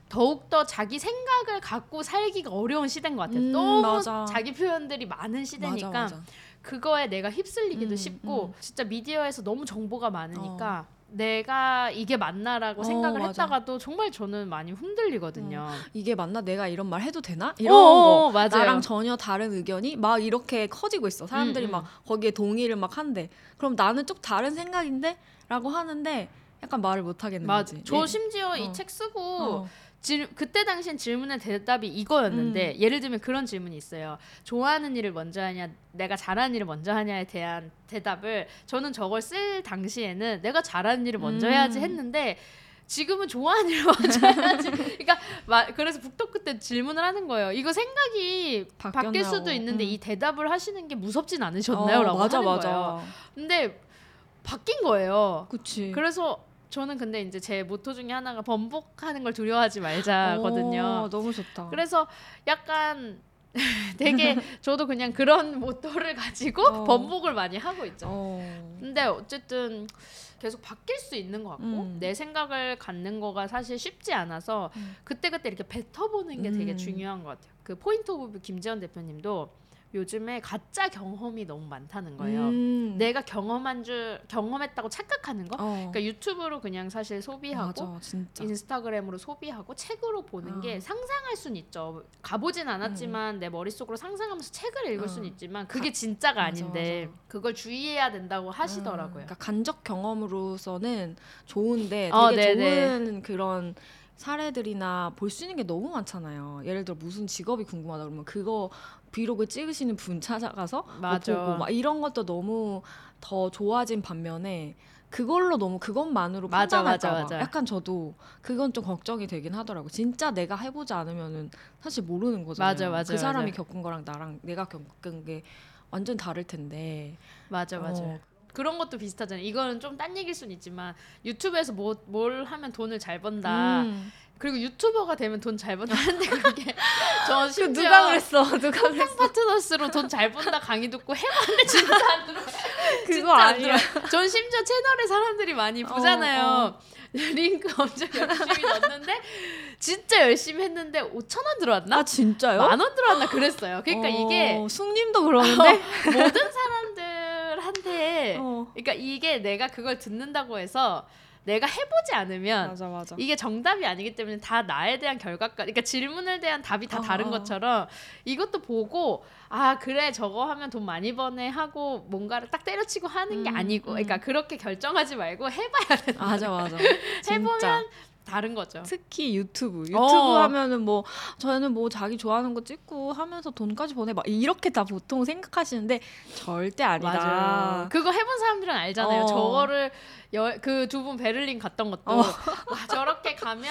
더욱 더 자기 생각을 갖고 살기가 어려운 시대인 것 같아요. 음, 너무 맞아. 자기 표현들이 많은 시대니까 맞아, 맞아. 그거에 내가 휩쓸리기도 음, 쉽고 음. 진짜 미디어에서 너무 정보가 많으니까 내가 이게 맞나라고 어, 생각을 맞아. 했다가도 정말 저는 많이 흔들리거든요. 이게 맞나 내가 이런 말 해도 되나 어, 이런 어, 거 맞아요. 나랑 전혀 다른 의견이 막 이렇게 커지고 있어 사람들이 음, 음. 막 거기에 동의를 막 한대 그럼 나는 좀 다른 생각인데라고 하는데 약간 말을 못 하겠는 맞아. 거지. 저 예. 심지어 이 어. 책 쓰고 어. 질, 그때 당시엔 질문의 대답이 이거였는데 음. 예를 들면 그런 질문이 있어요. 좋아하는 일을 먼저 하냐, 내가 잘하는 일을 먼저 하냐에 대한 대답을 저는 저걸 쓸 당시에는 내가 잘하는 일을 먼저 음. 해야지 했는데 지금은 좋아하는 일을 먼저 해야지. 그러니까 마, 그래서 북토크 때 질문을 하는 거예요. 이거 생각이 바뀔 바뀌었냐고. 수도 있는데 음. 이 대답을 하시는 게 무섭진 않으셨나요? 어, 라고 맞아 하는 맞아. 거예요. 근데 바뀐 거예요. 그치. 그래서 저는 근데 이제 제 모토 중에 하나가 번복하는 걸 두려워하지 말자거든요. 어, 너무 좋다. 그래서 약간 되게 저도 그냥 그런 모토를 가지고 어. 번복을 많이 하고 있죠. 어. 근데 어쨌든 계속 바뀔 수 있는 것 같고 음. 내 생각을 갖는 거가 사실 쉽지 않아서 음. 그때그때 이렇게 뱉어보는 게 되게 음. 중요한 것 같아요. 그 Point of View 김재원 대표님도 요즘에 가짜 경험이 너무 많다는 거예요. 음. 내가 경험한 줄 경험했다고 착각하는 거. 어. 그러니까 유튜브로 그냥 사실 소비하고 맞아. 인스타그램으로 소비하고 책으로 보는 어. 게 상상할 순 있죠. 가보진 않았지만 내 머릿속으로 상상하면서 책을 읽을 어. 순 있지만 그게 진짜가 맞아, 아닌데 맞아. 그걸 주의해야 된다고 하시더라고요. 그러니까 간접 경험으로서는 좋은데 되게 어. 좋은 그런 사례들이나 볼 수 있는 게 너무 많잖아요. 예를 들어 무슨 직업이 궁금하다 그러면 그거 브이로그 찍으시는 분 찾아가서 뭐 맞아. 보고 막 이런 것도 너무 더 좋아진 반면에 그걸로 너무 그것만으로 맞아, 맞아, 봐 맞아. 약간 저도 그건 좀 걱정이 되긴 하더라고. 진짜 내가 해보지 않으면은 사실 모르는 거잖아요. 맞아, 맞아, 그 사람이 맞아. 겪은 거랑 나랑 내가 겪은 게 완전 다를 텐데. 맞아 맞아. 어. 그런 것도 비슷하잖아요. 이거는 좀 딴 얘기일 순 있지만 유튜브에서 뭐, 뭘 하면 돈을 잘 번다. 음. 그리고 유튜버가 되면 돈 잘 번다는데 그게 저그 심지어 누가 그랬어? 누가 그랬어? 파트너스로 돈 잘 번다 강의 듣고 해봤는데 진짜 안 들어. 그거 아니야. 전 심지어 채널에 사람들이 많이 보잖아요. 어, 링크 엄청 열심히 넣었는데 진짜 열심히 했는데 5천 원 들어왔나? 아 진짜요? 만 원 들어왔나 그랬어요. 그러니까 어, 이게 숙님도 그러는데. 모든 사람들한테 어. 그러니까 이게 내가 그걸 듣는다고 해서 내가 해보지 않으면 맞아 맞아. 이게 정답이 아니기 때문에 다 나에 대한 결과가 그러니까 질문에 대한 답이 다 어, 다른 어. 것처럼 이것도 보고 아 그래 저거 하면 돈 많이 버네 하고 뭔가를 딱 때려치고 하는 게 음, 아니고 음. 그러니까 그렇게 결정하지 말고 해봐야 돼 맞아 맞아. 해보면. 다른 거죠 특히 유튜브 유튜브 어. 하면은 뭐 저는 뭐 자기 좋아하는 거 찍고 하면서 돈까지 보내 막 이렇게 다 보통 생각하시는데 절대 아니다. 맞아 그거 해본 사람들은 알잖아요 어. 저거를 그 두 분 베를린 갔던 것도 어. 와 저렇게 가면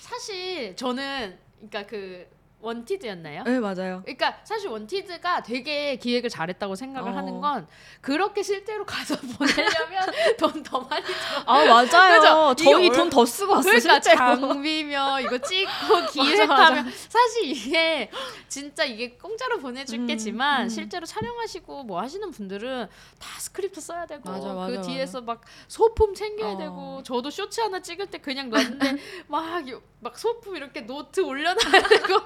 사실 저는 그러니까 그 원티드였나요? 네 맞아요. 그러니까 사실 원티드가 되게 기획을 잘했다고 생각을 어. 하는 건 그렇게 실제로 가서 보내려면 돈 더 많이 들어. 아 맞아요. 저희 돈 더 쓰고 왔어요. 그러니까 실제로. 장비며 이거 찍고 기획하면 사실 이게 진짜 이게 공짜로 보내줄게지만 음, 음. 실제로 촬영하시고 뭐 하시는 분들은 다 스크립트 써야 되고 맞아, 맞아, 그 맞아. 뒤에서 막 소품 챙겨야 어. 되고 저도 쇼츠 하나 찍을 때 그냥 놨는데 막, 요- 막 소품 이렇게 노트 올려놔야 되고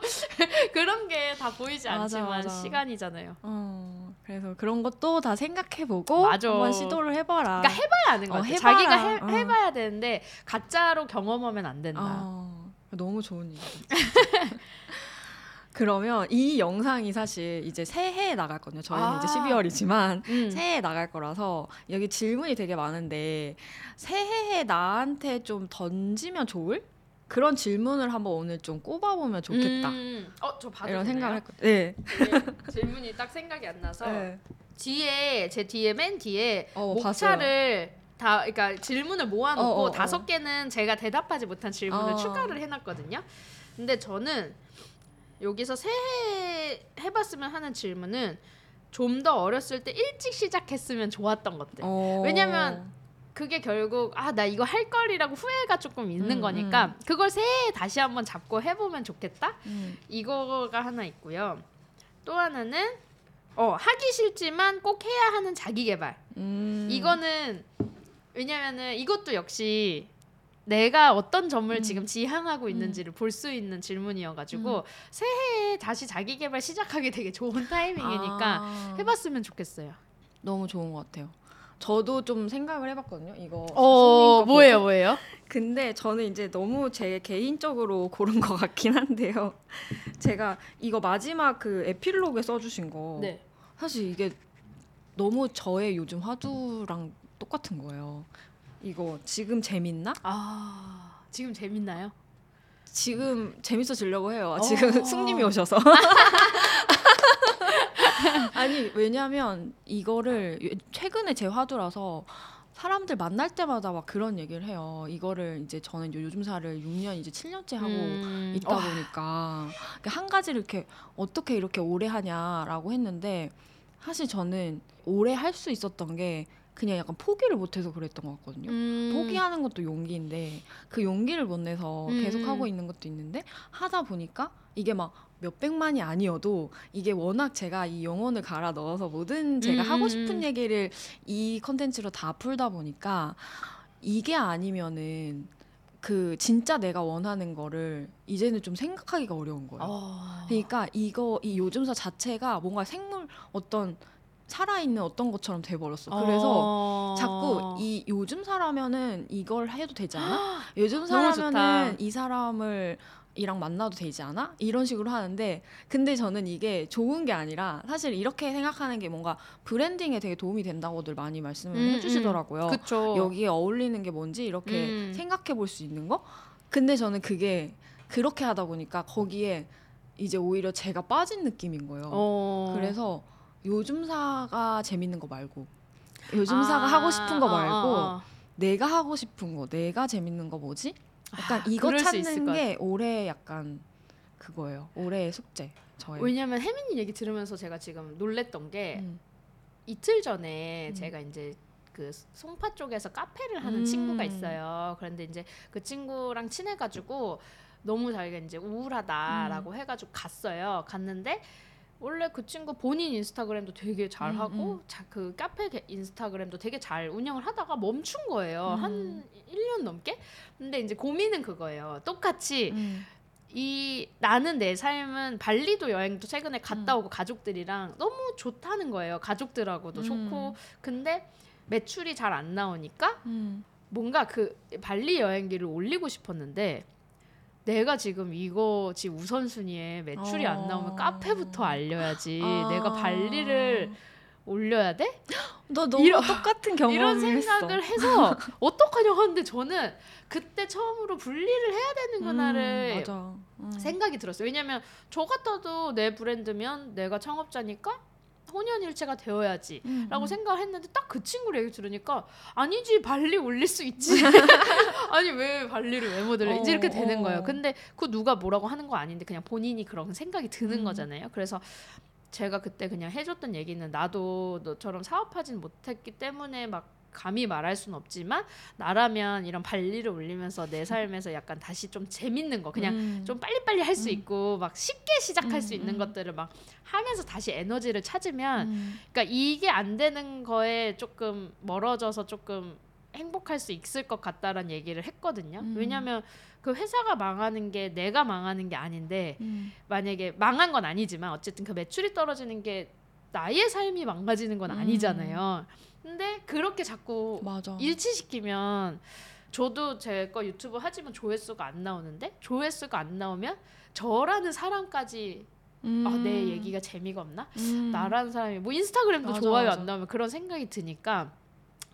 그런 게 다 보이지 맞아, 않지만 맞아. 시간이잖아요. 어, 그래서 그런 것도 다 생각해보고 맞아. 한번 시도를 해봐라. 그러니까 해봐야 하는 거 어, 같아. 해봐라. 자기가 해, 어. 해봐야 되는데 가짜로 경험하면 안 된다. 어, 너무 좋은 얘기. 그러면 이 영상이 사실 이제 새해에 나갈 거든요. 저희는 아. 이제 12월이지만 음. 새해에 나갈 거라서 여기 질문이 되게 많은데 새해에 나한테 좀 던지면 좋을 그런 질문을 한번 오늘 좀 꼽아보면 좋겠다. 음. 어, 저 봐도 이런 되나요? 생각을 했거든요. 네. 네, 질문이 딱 생각이 안 나서 네. 뒤에 제 뒤에 맨 뒤에 어, 목차를 다 그러니까 질문을 모아놓고 어, 어, 어. 다섯 개는 제가 대답하지 못한 질문을 어. 추가를 해놨거든요. 근데 저는 여기서 새해 해봤으면 하는 질문은 좀 더 어렸을 때 일찍 시작했으면 좋았던 것들. 어. 왜냐면 그게 결국 아 나 이거 할 걸이라고 후회가 조금 있는 음, 거니까 그걸 새해에 다시 한번 잡고 해보면 좋겠다. 음. 이거가 하나 있고요. 또 하나는 어 하기 싫지만 꼭 해야 하는 자기 개발. 음. 이거는 왜냐면은 이것도 역시 내가 어떤 점을 음. 지금 지향하고 있는지를 볼수 있는 질문이어가지고 새해에 다시 자기 개발 시작하기 되게 좋은 타이밍이니까 아. 해봤으면 좋겠어요. 너무 좋은 것 같아요. 저도 좀 생각을 해봤거든요. 이거 어거 뭐예요 보고. 뭐예요? 근데 저는 이제 너무 제 개인적으로 고른 것 같긴 한데요. 제가 이거 마지막 그 에필로그에 써주신 거 네. 사실 이게 너무 저의 요즘 화두랑 똑같은 거예요. 이거 지금 재밌나? 아 지금 재밌나요? 지금 재밌어지려고 해요. 어. 지금 승님이 오셔서. 아니 왜냐면 이거를 최근에 제 화두라서 사람들 만날 때마다 막 그런 얘기를 해요. 이거를 이제 저는 요즘사를 6년 이제 7년째 하고 음, 있다 어, 보니까 그한 가지를 이렇게 어떻게 이렇게 오래 하냐라고 했는데 사실 저는 오래 할 수 있었던 게 그냥 약간 포기를 못해서 그랬던 것 같거든요. 음, 포기하는 것도 용기인데 그 용기를 못 내서 계속 음. 하고 있는 것도 있는데 하다 보니까 이게 막 몇백만이 아니어도 이게 워낙 제가 이 영혼을 갈아 넣어서 모든 제가 음, 하고 음, 싶은 음. 얘기를 이 컨텐츠로 다 풀다 보니까 이게 아니면은 그 진짜 내가 원하는 거를 이제는 좀 생각하기가 어려운 거예요. 어, 그러니까 이거 이 요즘사 자체가 뭔가 생물 어떤 살아있는 어떤 것처럼 돼버렸어. 그래서 어. 자꾸 이 요즘 사라면은 이걸 해도 되지 않아? 요즘. 사라면은 이 사람을 이랑 만나도 되지 않아? 이런 식으로 하는데 근데 저는 이게 좋은 게 아니라 사실 이렇게 생각하는 게 뭔가 브랜딩에 되게 도움이 된다고들 많이 말씀을 음, 해주시더라고요. 그쵸. 여기에 어울리는 게 뭔지 이렇게 음. 생각해 볼 수 있는 거? 근데 저는 그게 그렇게 하다 보니까 거기에 이제 오히려 제가 빠진 느낌인 거예요. 어. 그래서 요즘사가 재밌는 거 말고 요즘사가 아, 하고 싶은 거 어, 말고 어, 어. 내가 하고 싶은 거 내가 재밌는 거 뭐지? 약간 아, 이거 그럴 수 있을 찾는 것 게 올해 약간 그거예요. 올해의 숙제 저의. 왜냐면 혜민이 얘기 들으면서 제가 지금 놀랬던 게 음. 이틀 전에 음. 제가 이제 그 송파 쪽에서 카페를 하는 음. 친구가 있어요. 그런데 이제 그 친구랑 친해가지고 너무 자기가 이제 우울하다라고 음. 해가지고 갔어요. 갔는데 원래 그 친구 본인 인스타그램도 되게 잘 음, 하고 음. 자, 그 카페 게- 인스타그램도 되게 잘 운영을 하다가 멈춘 거예요. 음. 한 1년 넘게? 근데 이제 고민은 그거예요. 똑같이 음. 이 나는 내 삶은 발리도 여행도 최근에 갔다 음. 오고 가족들이랑 너무 좋다는 거예요. 가족들하고도 음. 좋고 근데 매출이 잘 안 나오니까 음. 뭔가 그 발리 여행기를 올리고 싶었는데 내가 지금 이거 지금 우선순위에 매출이 안 나오면 어. 카페부터 알려야지 아. 내가 발리를 올려야 돼? 너 너무 이런- 똑같은 경험을 이런 했어. 생각을 해서 어떡하냐고 하는데 저는 그때 처음으로 분리를 해야 되는구나를 음. 음. 생각이 들었어요. 왜냐면 저 같아도 내 브랜드면 내가 창업자니까 혼연일체가 되어야지. 음, 라고 음. 생각을 했는데 딱 그 친구 얘기 들으니까 아니지 발리 올릴 수 있지 아니 왜 발리를 왜못 올려 이제 이렇게 어, 되는 어. 거예요 근데 그 누가 뭐라고 하는 거 아닌데 그냥 본인이 그런 생각이 드는 음. 거잖아요 그래서 제가 그때 그냥 해줬던 얘기는 나도 너처럼 사업하진 못했기 때문에 막 감히 말할 수는 없지만 나라면 이런 발리를 올리면서 내 삶에서 약간 다시 좀 재밌는 거 그냥 음. 좀 빨리빨리 할수 음. 있고 막 쉽게 시작할 수 음, 있는 음. 것들을 막 하면서 다시 에너지를 찾으면 음. 그러니까 이게 안 되는 거에 조금 멀어져서 조금 행복할 수 있을 것 같다라는 얘기를 했거든요. 음. 왜냐하면 그 회사가 망하는 게 내가 망하는 게 아닌데 음. 만약에 망한 건 아니지만 어쨌든 그 매출이 떨어지는 게 나의 삶이 망가지는 건 음. 아니잖아요. 근데 그렇게 자꾸 맞아. 일치시키면 저도 제 거 유튜브 하지만 조회수가 안 나오는데 조회수가 안 나오면 저라는 사람까지 음. 아, 내 얘기가 재미가 없나? 음. 나라는 사람이 뭐 인스타그램도 맞아, 좋아요 맞아. 안 나오면 그런 생각이 드니까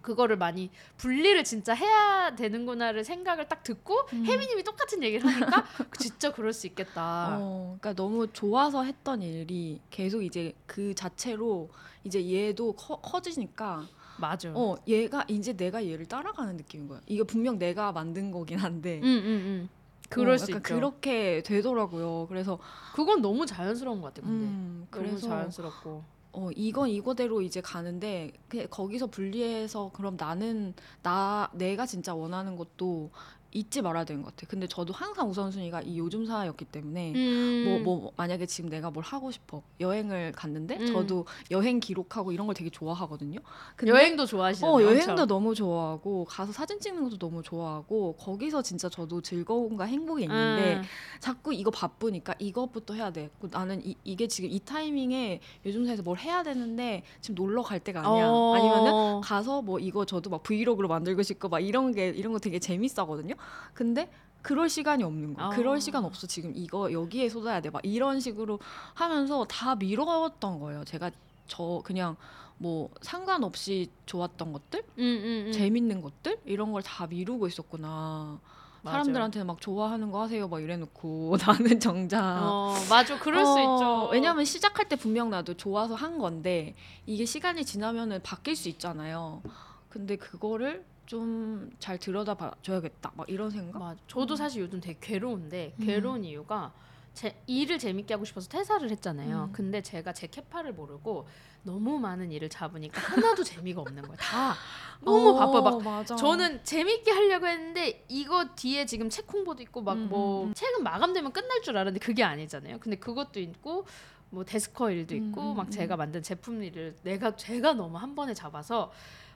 그거를 많이 분리를 진짜 해야 되는구나를 생각을 딱 듣고 음. 혜미님이 똑같은 얘기를 하니까 진짜 그럴 수 있겠다. 어, 그러니까 너무 좋아서 했던 일이 계속 이제 그 자체로 이제 얘도 커, 커지니까 맞아. 어 얘가 이제 내가 얘를 따라가는 느낌인 거야. 이게 분명 내가 만든 거긴 한데 응, 응, 응. 그럴 어, 수 약간 있죠. 그렇게 되더라고요. 그래서 그건 너무 자연스러운 것 같아. 근데 음, 너무 그래서 자연스럽고. 어 이건 이거대로 이제 가는데 그 거기서 분리해서 그럼 나는 나 내가 진짜 원하는 것도 잊지 말아야 되는 것 같아. 근데 저도 항상 우선순위가 이 요즘사였기 때문에 음. 뭐, 뭐 만약에 지금 내가 뭘 하고 싶어 여행을 갔는데 음. 저도 여행 기록하고 이런 걸 되게 좋아하거든요. 근데 여행도 좋아하시잖아요. 어 여행도 너무 좋아하고 가서 사진 찍는 것도 너무 좋아하고 거기서 진짜 저도 즐거움과 행복이 있는데 음. 자꾸 이거 바쁘니까 이것부터 해야 돼. 그 나는 이, 이게 지금 이 타이밍에 요즘사에서 뭘 해야 되는데 지금 놀러 갈 때가 아니야. 어. 아니면은 가서 뭐 이거 저도 막 브이로그로 만들고 싶고 막 이런 게 이런 거 되게 재밌어거든요. 근데 그럴 시간이 없는 거야. 어. 그럴 시간 없어. 지금 이거 여기에 쏟아야 돼. 막 이런 식으로 하면서 다 미뤘던 거예요. 제가 저 그냥 뭐 상관없이 좋았던 것들, 음, 음, 음. 재밌는 것들 이런 걸 다 미루고 있었구나. 사람들한테 막 좋아하는 거 하세요 막 이래놓고 나는 정작 어 맞아 그럴 수 어, 있죠. 왜냐면 시작할 때 분명 나도 좋아서 한 건데 이게 시간이 지나면은 바뀔 수 있잖아요. 근데 그거를 좀 잘 들여다 봐줘야겠다. 막 이런 생각? 맞아. 저도 사실 요즘 되게 괴로운데 음. 괴로운 이유가 제 일을 재밌게 하고 싶어서 퇴사를 했잖아요. 음. 근데 제가 제 캐파를 모르고 너무 많은 일을 잡으니까 하나도 재미가 없는 거예요. 다 너무 어, 바빠. 막 맞아. 저는 재밌게 하려고 했는데 이거 뒤에 지금 책 홍보도 있고 막 음, 뭐 음, 음. 책은 마감되면 끝날 줄 알았는데 그게 아니잖아요. 근데 그것도 있고 뭐 데스커 일도 있고 음, 음, 막 음. 제가 만든 제품 일을 내가 제가 너무 한 번에 잡아서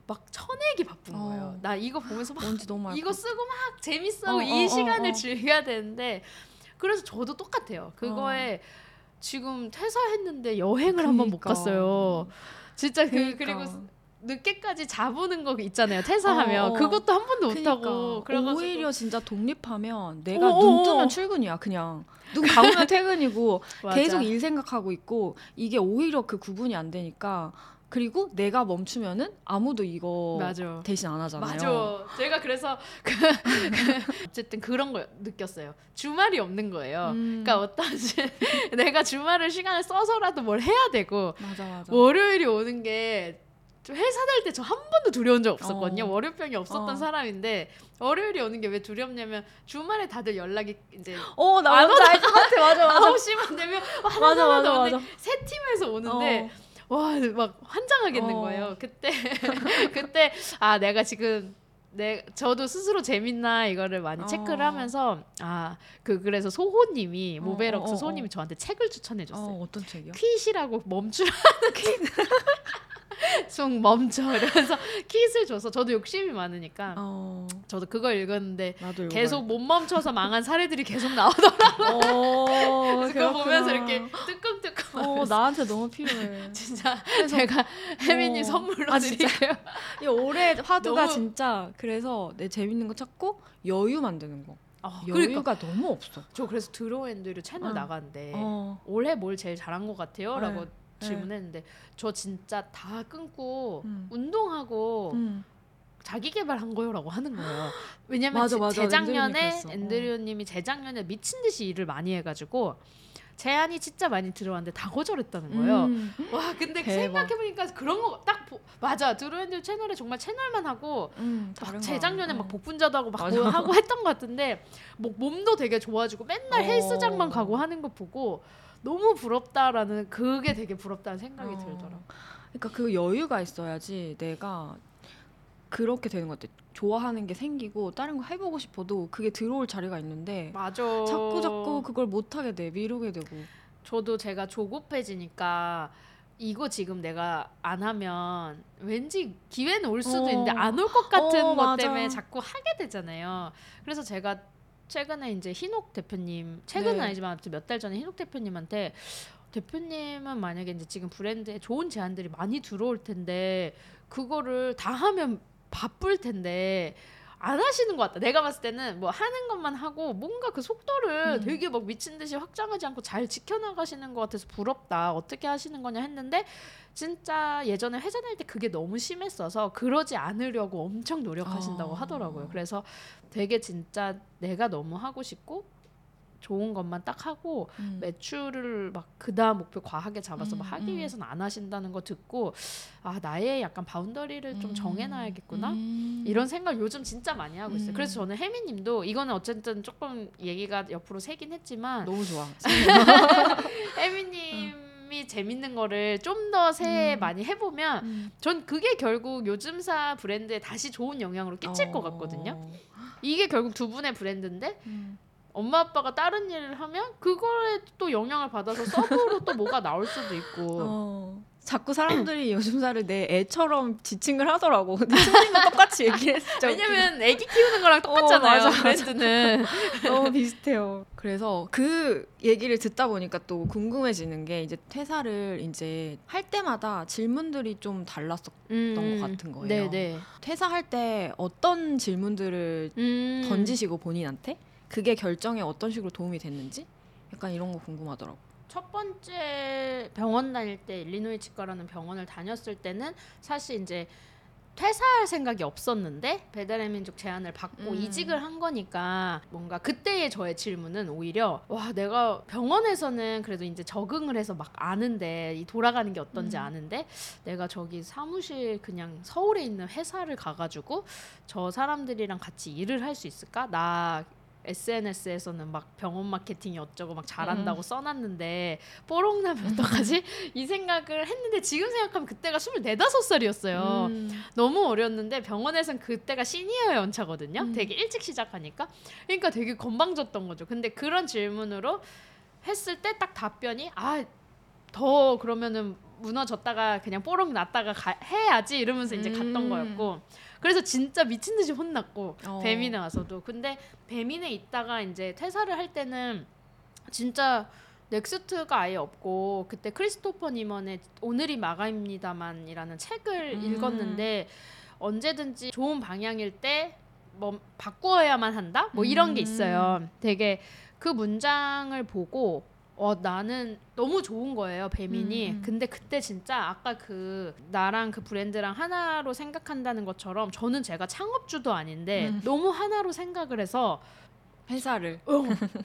막 쳐내기 바쁜 어. 거예요. 나 이거 보면서 막 뭔지 너무 알 이거 것 쓰고 막 재밌어 어, 이 어, 시간을 어, 어. 즐겨야 되는데 그래서 저도 똑같아요. 그거에 지금 퇴사했는데 여행을 한번 못. 갔어요. 진짜 그 그러니까. 그리고 늦게까지 자보는 거 있잖아요. 퇴사하면 어, 어. 그것도 한 번도 못 그러니까 하고 그래가지고 오히려 진짜 독립하면 내가 어, 눈 어, 뜨면 어. 출근이야 그냥 눈 감으면 퇴근이고. 계속 일 생각하고 있고 이게 오히려 그 구분이 안 되니까 그리고 내가 멈추면은 아무도 이거 맞아. 대신 안 하잖아요. 맞아. 제가 그래서 그, 그 어쨌든 그런 걸 느꼈어요. 주말이 없는 거예요. 음, 그러니까 어떠지 내가 주말을 시간을 써서라도 뭘 해야 되고 맞아 맞아. 월요일이 오는 게좀 회사 다닐 때저 한 번도 두려운 적 없었거든요. 어. 월요병이 없었던 어. 사람인데 월요일이 오는 게 왜 두렵냐면 주말에 다들 연락이 이제 어, 나안 뭔지 알것 같아. 맞아 맞아. 9시만 되면 하나 맞아 맞아 맞아. 세 팀에서 오는데 어. 와 막 환장하겠는 어. 거예요. 그때 그때 아 내가 지금 내 저도 스스로 재밌나 이거를 많이 어. 체크를 하면서 아 그 그래서 소호님이 어, 모베럭스 어, 어, 소호님이 저한테 책을 추천해 줬어요. 어, 어떤 책이요? 퀴시라고 멈추라는 좀 멈춰 이러면서 퀴즈를 줘서 저도 욕심이 많으니까 어, 저도 그걸 읽었는데 계속 못 멈춰서 망한 사례들이 계속 나오더라고요. 어, 그래서 그거 보면서 이렇게 뜨끔뜨끔 어, 나한테 너무 필요해. 진짜 제가 혜민님 어. 선물로 아, 진짜? 드릴게요. 이 올해 화두가 너무- 진짜 그래서 내 재밌는 거 찾고 여유 만드는 거. 어, 그러니까 여유가 너무 없어. 저 그래서 드로앤드류 채널 어. 나갔는데 어. 올해 뭘 제일 잘한 것 같아요? 라고 네. 질문했는데 저 진짜 다 끊고 음. 운동하고 음. 자기 개발한 거요라고 하는 거예요. 왜냐면 맞아, 제- 맞아. 재작년에 앤드류님이. 어. 재작년에 미친 듯이 일을 많이 해가지고 제안이 진짜 많이 들어왔는데 다 거절했다는 거예요. 음. 와 근데 대박. 생각해보니까 그런 거 딱 맞아 드로앤드 채널에 정말 채널만 하고 음, 막 재작년에 거. 막 어. 복분자도 하고 막 하고 했던 것 같은데 뭐 몸도 되게 좋아지고 맨날 어. 헬스장만 가고 하는 거 보고 너무 부럽다라는 그게 되게 부럽다는 생각이 어. 들더라고. 그러니까 그 여유가 있어야지 내가 그렇게 되는 것 같아. 좋아하는 게 생기고 다른 거 해보고 싶어도 그게 들어올 자리가 있는데 맞아. 자꾸 자꾸 그걸 못 하게 돼 미루게 되고. 저도 제가 조급해지니까 이거 지금 내가 안 하면 왠지 기회는 올 수도 어. 있는데 안 올 것 같은 어, 것 맞아. 때문에 자꾸 하게 되잖아요. 그래서 제가 최근에 이제 흰옥 대표님 최근은 네. 아니지만 몇 달 전에 흰옥 대표님한테 대표님은 만약에 이제 지금 브랜드에 좋은 제안들이 많이 들어올 텐데 그거를 다 하면 바쁠 텐데 안 하시는 것 같다. 내가 봤을 때는 뭐 하는 것만 하고 뭔가 그 속도를 음. 되게 막 미친 듯이 확장하지 않고 잘 지켜나가시는 것 같아서 부럽다. 어떻게 하시는 거냐 했는데 진짜 예전에 회사 다닐 때 그게 너무 심했어서 그러지 않으려고 엄청 노력하신다고 어. 하더라고요. 그래서 되게 진짜 내가 너무 하고 싶고 좋은 것만 딱 하고 음. 매출을 막 그다음 목표 과하게 잡아서 막 음, 하기 음. 위해서는 안 하신다는 거 듣고 아 나의 약간 바운더리를 좀 음. 정해놔야겠구나 음. 이런 생각 요즘 진짜 많이 하고 있어요. 음. 그래서 저는 혜미님도 이거는 어쨌든 조금 얘기가 옆으로 새긴 했지만 너무 좋아. 혜미님 이 재밌는 거를 좀 더 새해 음. 많이 해보면 음. 전 그게 결국 요즘사 브랜드에 다시 좋은 영향으로 끼칠 것 어. 같거든요. 이게 결국 두 분의 브랜드인데 음. 엄마 아빠가 다른 일을 하면 그거에 또 영향을 받아서 서브로 또 뭐가 나올 수도 있고 어. 자꾸 사람들이 요즘사를 내 애처럼 지칭을 하더라고. 근데 손님도 똑같이 얘기를 했죠. 왜냐면 애기 키우는 거랑 똑같잖아요 어, 맞아. 브랜드는 너무 비슷해요. 그래서 그 얘기를 듣다 보니까 또 궁금해지는 게 이제 퇴사를 이제 할 때마다 질문들이 좀 달랐었. 것 같은 거예요. 음. 네네 퇴사할 때 어떤 질문들을 음. 던지시고 본인한테 그게 결정에 어떤 식으로 도움이 됐는지 약간 이런 거 궁금하더라고. 첫 번째 병원 다닐 때 일리노이 치과라는 병원을 다녔을 때는 사실 이제 퇴사할 생각이 없었는데 배달의 민족 제안을 받고 음. 이직을 한 거니까 뭔가 그때의 저의 질문은 오히려 와 내가 병원에서는 그래도 이제 적응을 해서 막 아는데 이 돌아가는 게 어떤지 음. 아는데 내가 저기 사무실 그냥 서울에 있는 회사를 가가지고 저 사람들이랑 같이 일을 할 수 있을까 나 SNS에서는 막 병원 마케팅이 어쩌고 막 잘한다고 음. 써놨는데 뽀록 나면 어떡하지? 이 생각을 했는데 지금 생각하면 그때가 24~5살이었어요. 음. 너무 어렸는데 병원에선 그때가 시니어 연차거든요. 음. 되게 일찍 시작하니까. 그러니까 되게 건방졌던 거죠. 근데 그런 질문으로 했을 때 딱 답변이 아 더 그러면은 무너졌다가 그냥 뽀록 났다가 가- 해야지 이러면서 이제 갔던 음. 거였고 그래서 진짜 미친 듯이 혼났고 어. 배민에 와서도 근데 배민에 있다가 이제 퇴사를 할 때는 진짜 next가 아예 없고 그때 크리스토퍼 니먼의 오늘이 마감입니다만이라는 책을 음. 읽었는데 언제든지 좋은 방향일 때 뭐 바꾸어야만 한다 뭐 이런 게 음. 있어요. 되게 그 문장을 보고 어 나는 너무 좋은 거예요 배민이 음. 근데 그때 진짜 아까 그 나랑 그 브랜드랑 하나로 생각한다는 것처럼 저는 제가 창업주도 아닌데 음. 너무 하나로 생각을 해서 회사를 어,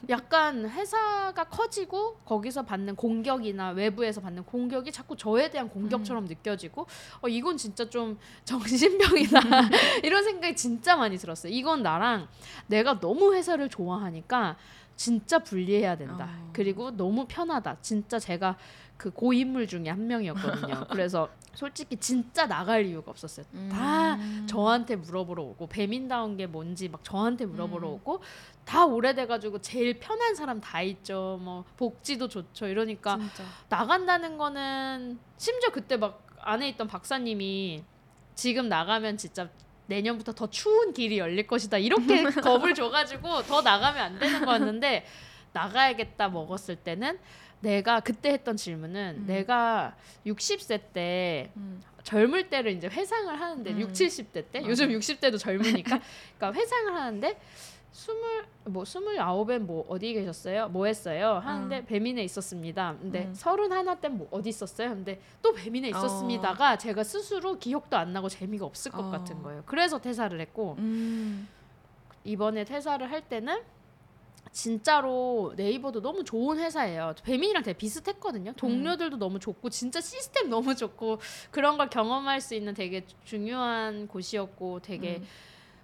약간 회사가 커지고 거기서 받는 공격이나 외부에서 받는 공격이 자꾸 저에 대한 공격처럼 느껴지고 어, 이건 진짜 좀 정신병이다 이런 생각이 진짜 많이 들었어요. 이건 나랑 내가 너무 회사를 좋아하니까 진짜 분리해야 된다. 어. 그리고 너무 편하다. 진짜 제가 그 고인물 중에 한 명이었거든요. 그래서 솔직히 진짜 나갈 이유가 없었어요. 다 음. 저한테 물어보러 오고 배민다운 게 뭔지 막 저한테 물어보러 음. 오고 다 오래돼가지고 제일 편한 사람 다 있죠. 뭐 복지도 좋죠. 이러니까 진짜 나간다는 거는 심지어 그때 막 안에 있던 박사님이 지금 나가면 진짜 내년부터 더 추운 길이 열릴 것이다 이렇게 겁을 줘가지고 더 나가면 안 되는 거였는데 나가야겠다 먹었을 때는 내가 그때 했던 질문은 음. 내가 60세 때 음. 젊을 때를 이제 회상을 하는데 음. 6, 70대 때 맞아. 요즘 60대도 젊으니까 그러니까 회상을 하는데 스물 뭐 스물아홉에 뭐 어디 계셨어요? 뭐 했어요? 하는데 음. 배민에 있었습니다. 근데 음. 서른 하나 때뭐 어디 있었어요? 근데 또 배민에 있었습니다가 제가 스스로 기억도 안 나고 재미가 없을 것 어. 같은 거예요. 그래서 퇴사를 했고 음. 이번에 퇴사를 할 때는 진짜로 네이버도 너무 좋은 회사예요. 배민이랑 되게 비슷했거든요. 동료들도 너무 좋고 진짜 시스템 너무 좋고 그런 걸 경험할 수 있는 되게 중요한 곳이었고 되게 음.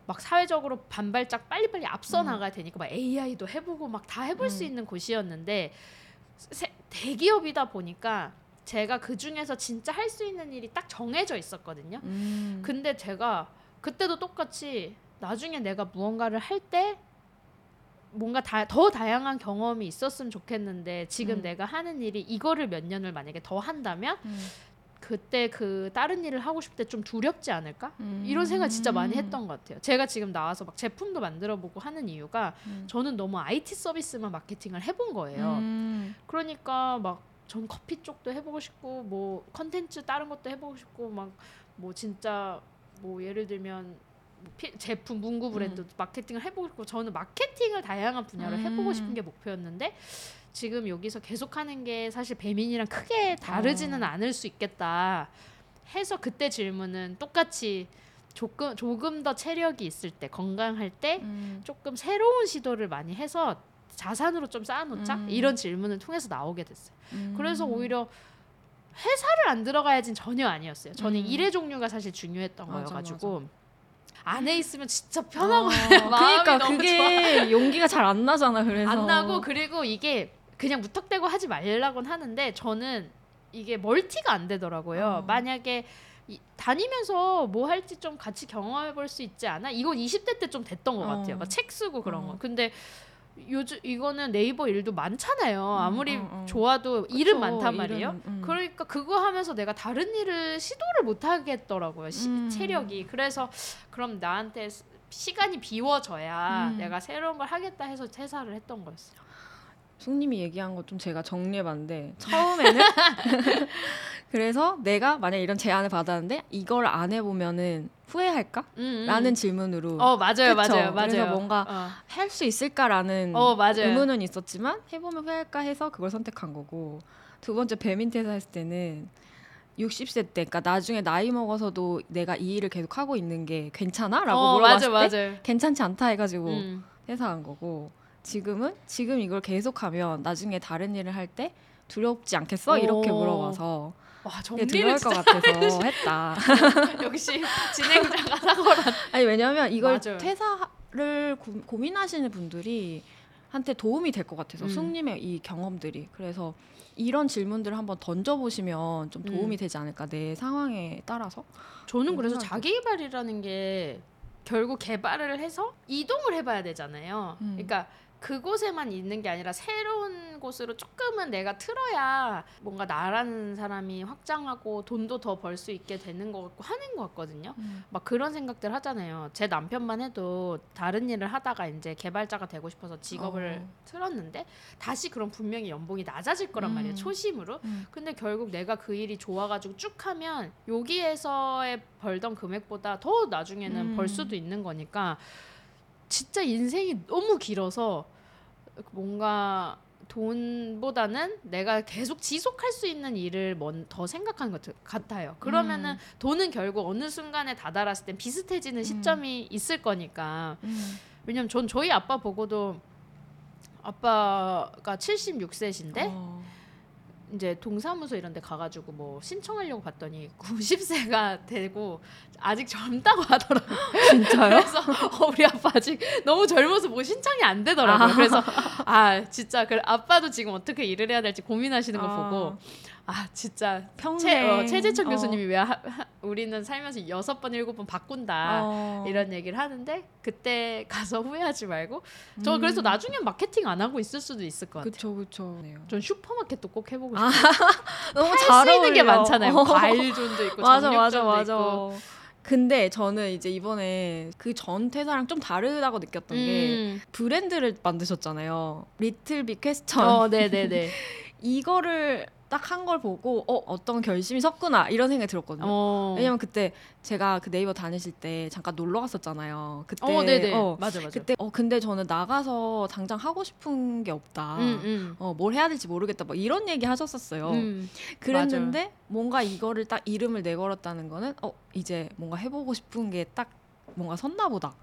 막 사회적으로 반발짝 빨리빨리 앞서 음. 나가야 되니까 막 AI도 해보고 막 다 해볼 수 음. 있는 곳이었는데 세- 대기업이다 보니까 제가 그 중에서 진짜 할 수 있는 일이 딱 정해져 있었거든요. 음. 근데 제가 그때도 똑같이 나중에 내가 무언가를 할때 뭔가 다, 더 다양한 경험이 있었으면 좋겠는데 지금 음. 내가 하는 일이 이거를 몇 년을 만약에 더 한다면 음. 그때 그 다른 일을 하고 싶을 때 좀 두렵지 않을까? 음. 이런 생각 진짜 많이 했던 것 같아요. 제가 지금 나와서 막 제품도 만들어 보고 하는 이유가 음. 저는 너무 IT 서비스만 마케팅을 해본 거예요. 음. 그러니까 막 전 커피 쪽도 해보고 싶고 뭐 컨텐츠 다른 것도 해보고 싶고 막 뭐 진짜 뭐 예를 들면 뭐 피- 제품 문구 브랜드 마케팅을 해보고 싶고 저는 마케팅을 다양한 분야로 해보고 음. 싶은 게 목표였는데 지금 여기서 계속하는 게 사실 배민이랑 크게 다르지는 어. 않을 수 있겠다 해서 그때 질문은 똑같이 조금 조금 더 체력이 있을 때 건강할 때 음. 조금 새로운 시도를 많이 해서 자산으로 좀 쌓아놓자 음. 이런 질문을 통해서 나오게 됐어요. 음. 그래서 오히려 회사를 안 들어가야진 전혀 아니었어요. 저는 음. 일의 종류가 사실 중요했던 맞아, 거여가지고 안에 있으면 진짜 편하고 어, 그러니까 너무 그게 용기가 잘 안 나잖아. 그래서 안 나고 그리고 이게 그냥 무턱대고 하지 말라고는 하는데 저는 이게 멀티가 안 되더라고요. 어. 만약에 이, 다니면서 뭐 할지 좀 같이 경험해 볼 수 있지 않아? 이건 20대 때 좀 됐던 것 어. 같아요. 막 책 쓰고 그런 어. 거. 근데 요즘 이거는 네이버 일도 많잖아요. 아무리 어, 어. 좋아도 일은 그쵸, 많단 말이에요. 일은, 음. 그러니까 그거 하면서 내가 다른 일을 시도를 못 하겠더라고요. 시- 음. 체력이. 그래서 그럼 나한테 시- 시간이 비워져야 음. 내가 새로운 걸 하겠다 해서 퇴사를 했던 거였어요. 숙님이 얘기한 거좀 제가 정리해봤는데 처음에는 그래서 내가 만약 이런 제안을 받았는데 이걸 안 해보면은 후회할까? 음, 음. 라는 질문으로 어 맞아요 그쵸? 맞아요 맞아요. 그래서 뭔가 어. 할수 있을까라는 어, 맞아요. 의문은 있었지만 해보면 후회할까 해서 그걸 선택한 거고 두 번째 배민퇴사 했을 때는 60세 때 그러니까 나중에 나이 먹어서도 내가 이 일을 계속 하고 있는 게 괜찮아?라고 어, 물어봤을 맞아 때 맞아요. 괜찮지 않다 해가지고 음. 퇴사한 거고 지금은 지금 이걸 계속하면 나중에 다른 일을 할 때 두렵지 않겠어? 이렇게 오. 물어봐서 와 정리를 것 같아서 했다. 역시 진행자가 탁월한. 아니 왜냐면 이걸 맞아요. 퇴사를 고, 고민하시는 분들이 한테 도움이 될 것 같아서 음. 승님의 이 경험들이 그래서 이런 질문들을 한번 던져보시면 좀 도움이 음. 되지 않을까 내 상황에 따라서 저는 그래서 자기 개발이라는 게 결국 개발을 해서 이동을 해봐야 되잖아요. 음. 그러니까 그곳에만 있는 게 아니라 새로운 곳으로 조금은 내가 틀어야 뭔가 나라는 사람이 확장하고 돈도 더 벌 수 있게 되는 것 같고 하는 것 같거든요. 막 그런 생각들 하잖아요. 제 남편만 해도 다른 일을 하다가 이제 개발자가 되고 싶어서 직업을 어. 틀었는데 다시 그럼 분명히 연봉이 낮아질 거란 음. 말이에요. 초심으로. 음. 근데 결국 내가 그 일이 좋아가지고 쭉 하면 여기에서의 벌던 금액보다 더 나중에는 음. 벌 수도 있는 거니까 진짜 인생이 너무 길어서 뭔가 돈보다는 내가 계속 지속할 수 있는 일을 먼, 더 생각하는 것 같아요. 그러면은 음. 돈은 결국 어느 순간에 다다랐을 땐 비슷해지는 시점이 있을 거니까. 음. 왜냐면 전 저희 아빠 보고도 아빠가 76세신데 어. 이제 동사무소 이런 데 가가지고 뭐 신청하려고 봤더니 90세가 되고 아직 젊다고 하더라고요. 진짜요? 그래서 어, 우리 아빠 아직 너무 젊어서 뭐 신청이 안 되더라고요. 그래서 아 진짜 그 아빠도 지금 어떻게 일을 해야 될지 고민하시는 거 아. 보고 아 진짜 평생 최, 어, 최재천 어. 교수님이 왜 하, 하- 우리는 살면서 여섯 번 일곱 번 바꾼다 어. 이런 얘기를 하는데 그때 가서 후회하지 말고 저 음. 그래서 나중엔 마케팅 안 하고 있을 수도 있을 것 같아요. 그쵸 그쵸. 전 슈퍼마켓도 꼭 해보고 아, 싶어요. 너무 할잘수 있는 게 어울려. 많잖아요. 어. 과일존도 있고 맞아 맞아 맞아. 있고. 근데 저는 이제 이번에 그 전 퇴사랑 좀 다르다고 느꼈던 게 음. 브랜드를 만드셨잖아요. 리틀 빅 퀘스천. 어, 네네네. 이거를 딱 한 걸 보고 어 어떤 결심이 섰구나 이런 생각이 들었거든요. 어. 왜냐면 그때 제가 그 네이버 다니실 때 잠깐 놀러 갔었잖아요. 그때 어, 네네. 어, 맞아 맞아. 그때 어 근데 저는 나가서 당장 하고 싶은 게 없다. 음, 음. 어뭘 해야 될지 모르겠다. 뭐 이런 얘기 하셨었어요. 음. 그랬는데 뭔가 이거를 딱 이름을 내걸었다는 거는 어 이제 뭔가 해보고 싶은 게 딱 뭔가 섰나 보다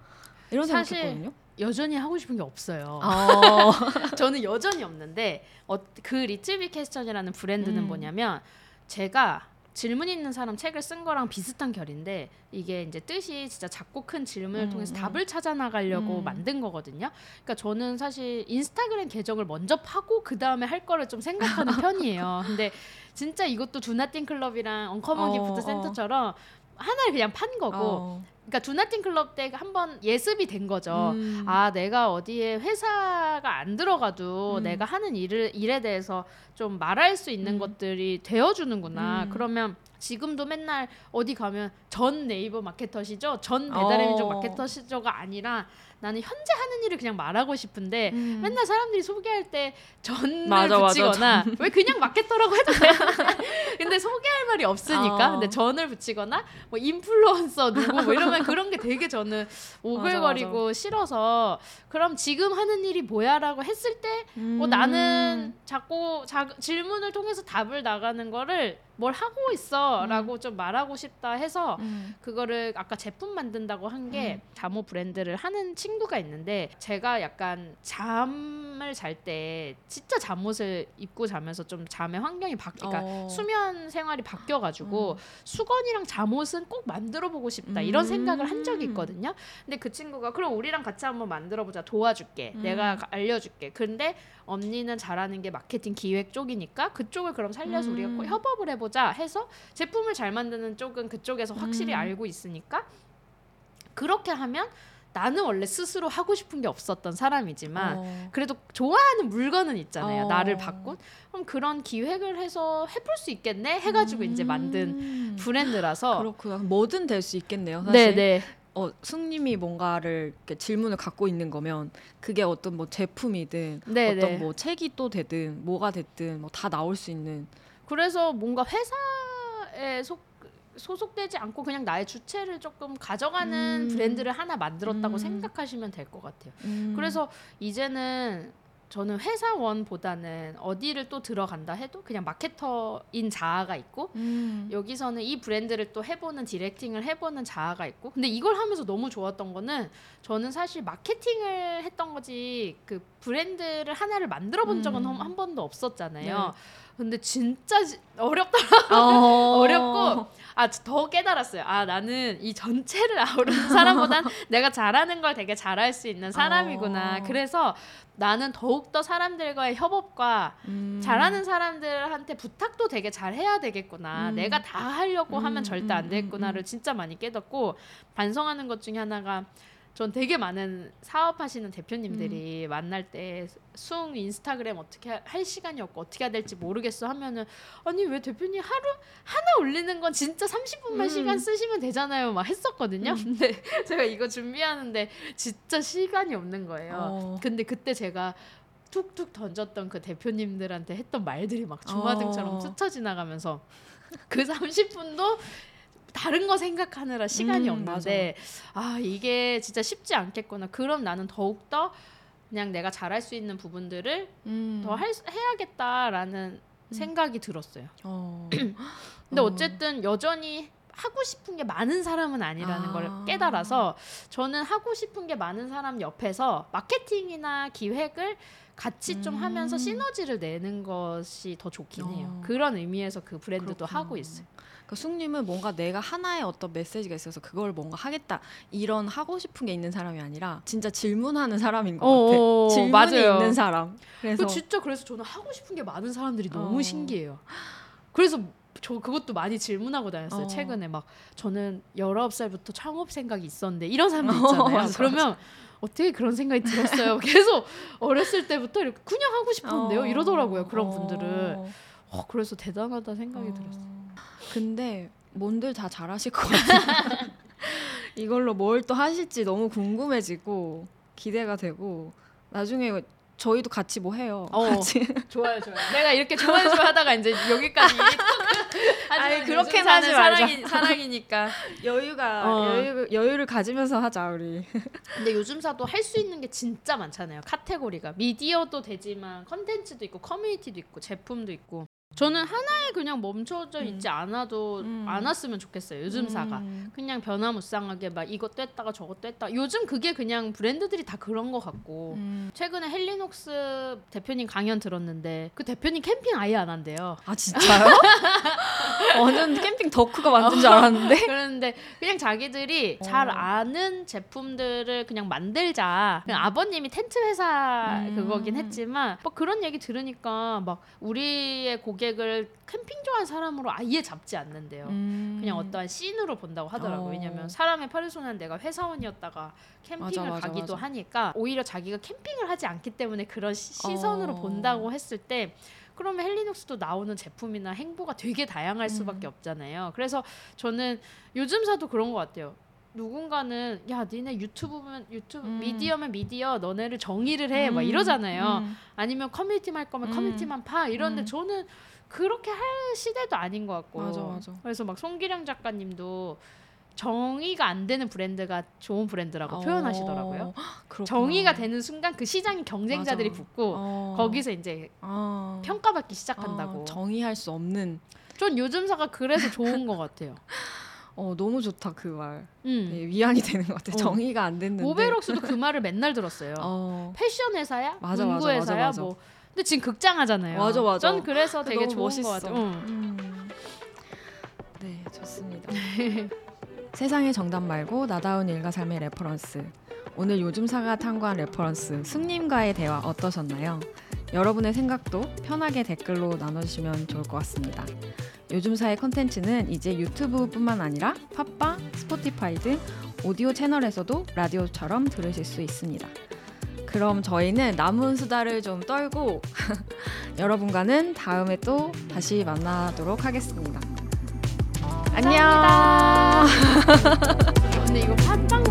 이런 사실 생각했거든요. 여전히 하고 싶은 게 없어요. 아, 저는 여전히 없는데 어, 그 리틀비 캐스천이라는 브랜드는 음. 뭐냐면 제가 질문 있는 사람 책을 쓴 거랑 비슷한 결인데 이게 이제 뜻이 진짜 작고 큰 질문을 음, 통해서 음. 답을 찾아 나가려고 음. 만든 거거든요. 그러니까 저는 사실 인스타그램 계정을 먼저 파고 그 다음에 할 거를 좀 생각하는 편이에요. 근데 진짜 이것도 Do Nothing Club이랑 Uncommon 어, Gift 어. Center처럼 하나를 그냥 판 거고 어. 그러니까 Do Nothing Club 때 한 번 예습이 된 거죠. 음. 아 내가 어디에 회사가 안 들어가도 음. 내가 하는 일을 일에 대해서 좀 말할 수 있는 음. 것들이 되어주는구나. 음. 그러면 지금도 맨날 어디 가면 전 네이버 마케터시죠, 전 배달의민족 어. 마케터시죠가 아니라 나는 현재 하는 일을 그냥 말하고 싶은데 음. 맨날 사람들이 소개할 때 전을 맞아, 맞아, 붙이거나 왜 그냥 마케터라고 해도 돼? 근데 소개할 말이 없으니까 어. 근데 전을 붙이거나 뭐 인플루언서 누구 뭐 이러면 그런 게 되게 저는 오글거리고 싫어서 그럼 지금 하는 일이 뭐야라고 했을 때 음. 어, 나는 자꾸 자, 질문을 통해서 답을 나가는 거를 뭘 하고 있어라고 좀 말하고 싶다 해서 음. 그거를 아까 제품 만든다고 한게 자모 브랜드를 하는 친구가 있는데 제가 약간 잠을 잘 때 진짜 잠옷을 입고 자면서 좀 잠의 환경이 바뀌니까 어. 수면 생활이 바뀌어가지고 음. 수건이랑 잠옷은 꼭 만들어 보고 싶다 이런 음. 생각을 한 적이 있거든요. 근데 그 친구가 그럼 우리랑 같이 한번 만들어 보자 도와줄게 음. 내가 가- 알려줄게. 근데 언니는 잘하는 게 마케팅 기획 쪽이니까 그쪽을 그럼 살려서 음. 우리가 꼭 협업을 해보자 해서 제품을 잘 만드는 쪽은 그쪽에서 확실히 음. 알고 있으니까 그렇게 하면 나는 원래 스스로 하고 싶은 게 없었던 사람이지만 어. 그래도 좋아하는 물건은 있잖아요. 어. 나를 바꾼. 그럼 그런 기획을 해서 해볼 수 있겠네 해가지고 이제 만든 음. 브랜드라서. 그렇구나. 뭐든 될 수 있겠네요. 사실. 네네. 어, 승님이 뭔가를 질문을 갖고 있는 거면 그게 어떤 뭐 제품이든 네네. 어떤 뭐 책이 또 되든 뭐가 됐든 뭐 다 나올 수 있는 그래서 뭔가 회사에 속 소속되지 않고 그냥 나의 주체를 조금 가져가는 음. 브랜드를 하나 만들었다고 음. 생각하시면 될 것 같아요. 음. 그래서 이제는 저는 회사원보다는 어디를 또 들어간다 해도 그냥 마케터인 자아가 있고 음. 여기서는 이 브랜드를 또 해보는 디렉팅을 해보는 자아가 있고 근데 이걸 하면서 너무 좋았던 거는 저는 사실 마케팅을 했던 거지 그 브랜드를 하나를 만들어 본 적은 음. 한- 한 번도 없었잖아요. 네. 근데 진짜 지- 어렵다 어. 어렵고 아 더 깨달았어요. 아 나는 이 전체를 아우르는 사람보단 내가 잘하는 걸 되게 잘할 수 있는 사람이구나. 어. 그래서 나는 더욱 더 사람들과의 협업과 음. 잘하는 사람들한테 부탁도 되게 잘 해야 되겠구나. 음. 내가 다 하려고 음, 하면 절대 음, 안 되겠구나를 음, 진짜 많이 깨닫고 반성하는 것 중에 하나가 전 되게 많은 사업하시는 대표님들이 만날 때 수응 인스타그램 어떻게 하- 할 시간이 없고 어떻게 해야 될지 모르겠어 하면은 아니 왜 대표님 하루 하나 올리는 건 진짜 30분만 음. 시간 쓰시면 되잖아요 막 했었거든요. 근데 제가 이거 준비하는데 진짜 시간이 없는 거예요. 어. 근데 그때 제가 툭툭 던졌던 그 대표님들한테 했던 말들이 막 주마등처럼 어. 스쳐 지나가면서 그 30분도 다른 거 생각하느라 시간이 음, 없는데 아 이게 진짜 쉽지 않겠구나. 그럼 나는 더욱 더 그냥 내가 잘할 수 있는 부분들을 음. 더 할, 해야겠다라는 생각이 들었어요. 어. 근데 어. 어쨌든 여전히 하고 싶은 게 많은 사람은 아니라는 아. 걸 깨달아서 저는 하고 싶은 게 많은 사람 옆에서 마케팅이나 기획을 같이 좀 음. 하면서 시너지를 내는 것이 더 좋긴 해요. 어. 그런 의미에서 그 브랜드도 그렇구나. 하고 있어요. 그 숙님은 뭔가 내가 하나의 어떤 메시지가 있어서 그걸 뭔가 하겠다 이런 하고 싶은 게 있는 사람이 아니라 진짜 질문하는 사람인 것 어, 같아. 질문이 맞아요. 있는 사람. 그래서 그 진짜 그래서 저는 하고 싶은 게 많은 사람들이 너무 어. 신기해요. 그래서 저 그것도 많이 질문하고 다녔어요. 어. 최근에 막 저는 19살부터 창업 생각이 있었는데 이런 사람들 어, 있잖아요. 맞아, 그러면 어떻게 그런 생각이 들었어요? 계속 어렸을 때부터 이렇게 그냥 하고. 어. 이러더라고요. 그런 어. 분들은. 어, 그래서 대단하다 생각이 어. 들었어요. 근데 뭔들 다 잘하실 것 같아요. 이걸로 뭘 또 하실지 너무 궁금해지고 기대가 되고 나중에 저희도 같이 뭐 해요. 어. 같이. 좋아요, 좋아요. 내가 이렇게 좋아요, 좋아요 하다가 이제 여기까지. 아니, 하지만 그렇게는 요즘 하지 말자. 사랑이, 사랑이니까. 여유가 어. 여유, 여유를 가지면서 하자 우리. 근데 요즘 사도 할 수 있는 게 진짜 많잖아요. 카테고리가 미디어도 되지만 컨텐츠도 있고 커뮤니티도 있고 제품도 있고. 저는 하나에 그냥 멈춰져 음. 있지 않아도 음. 않았으면 좋겠어요. 요즘사가 음. 그냥 변화무쌍하게 막 이것도 했다가 저것도 했다. 요즘 그게 그냥 브랜드들이 다 그런 것 같고. 음. 최근에 헬리녹스 대표님 강연 들었는데 그 대표님 캠핑 아예 안 한대요. 아 진짜요? 완전 캠핑 덕후가 만든 줄 알았는데. 그런데 그냥 자기들이 잘 어. 아는 제품들을 그냥 만들자. 그냥 아버님이 텐트 회사 음. 그거긴 했지만 막 그런 얘기 들으니까 막 우리의 고 객을 캠핑 좋아하는 사람으로 아예 잡지 않는데요. 음. 그냥 어떠한 씬으로 본다고 하더라고요. 어. 왜냐면 사람의 페르소나는 내가 회사원이었다가 캠핑을 맞아, 맞아, 가기도 맞아. 하니까 오히려 자기가 캠핑을 하지 않기 때문에 그런 시, 시선으로 어. 본다고 했을 때 그러면 헬리눅스도 나오는 제품이나 행보가 되게 다양할 수밖에 음. 없잖아요. 그래서 저는 요즘 사도 그런 것 같아요. 누군가는 야 니네 유튜브면 유튜브 음. 미디어면 미디어 너네를 정의를 해막 음. 이러잖아요. 음. 아니면 커뮤니티만 할 거면 음. 커뮤니티만 파 이런데 음. 저는 그렇게 할 시대도 아닌 것 같고 맞아, 맞아. 그래서 막 송기령 작가님도 정의가 안 되는 브랜드가 좋은 브랜드라고 어. 표현하시더라고요. 그렇구나. 정의가 되는 순간 그 시장에 경쟁자들이 맞아. 붙고 어. 거기서 이제 어. 평가받기 시작한다고. 어, 정의할 수 없는. 전 요즘 사가 그래서 좋은 것 같아요. 어 너무 좋다 그 말. 음. 되게 위안이 되는 것 같아. 어. 정의가 안 됐는데. 모베록스도 그 말을 맨날 들었어요. 어. 패션 회사야? 맞아, 문구 맞아, 회사야? 맞아. 뭐. 근데 지금 극장 하잖아요. 맞아, 맞아. 전 그래서 되게 너무 좋은 멋있어. 것 같아요. 응. 음. 네, 좋습니다. 세상의 정답 말고 나다운 일과 삶의 reference. 오늘 요즘 사가 탐구한 reference 숭님과의 대화 어떠셨나요? 여러분의 생각도 편하게 댓글로 나눠주시면 좋을 것 같습니다. 요즘 사의 컨텐츠는 이제 유튜브뿐만 아니라 팟빵, 스포티파이 등 오디오 채널에서도 라디오처럼 들으실 수 있습니다. 그럼 저희는 남은 수다를 좀 떨고 여러분과는 다음에 또 다시 만나도록 하겠습니다. 안녕. 근데 이거 팟빵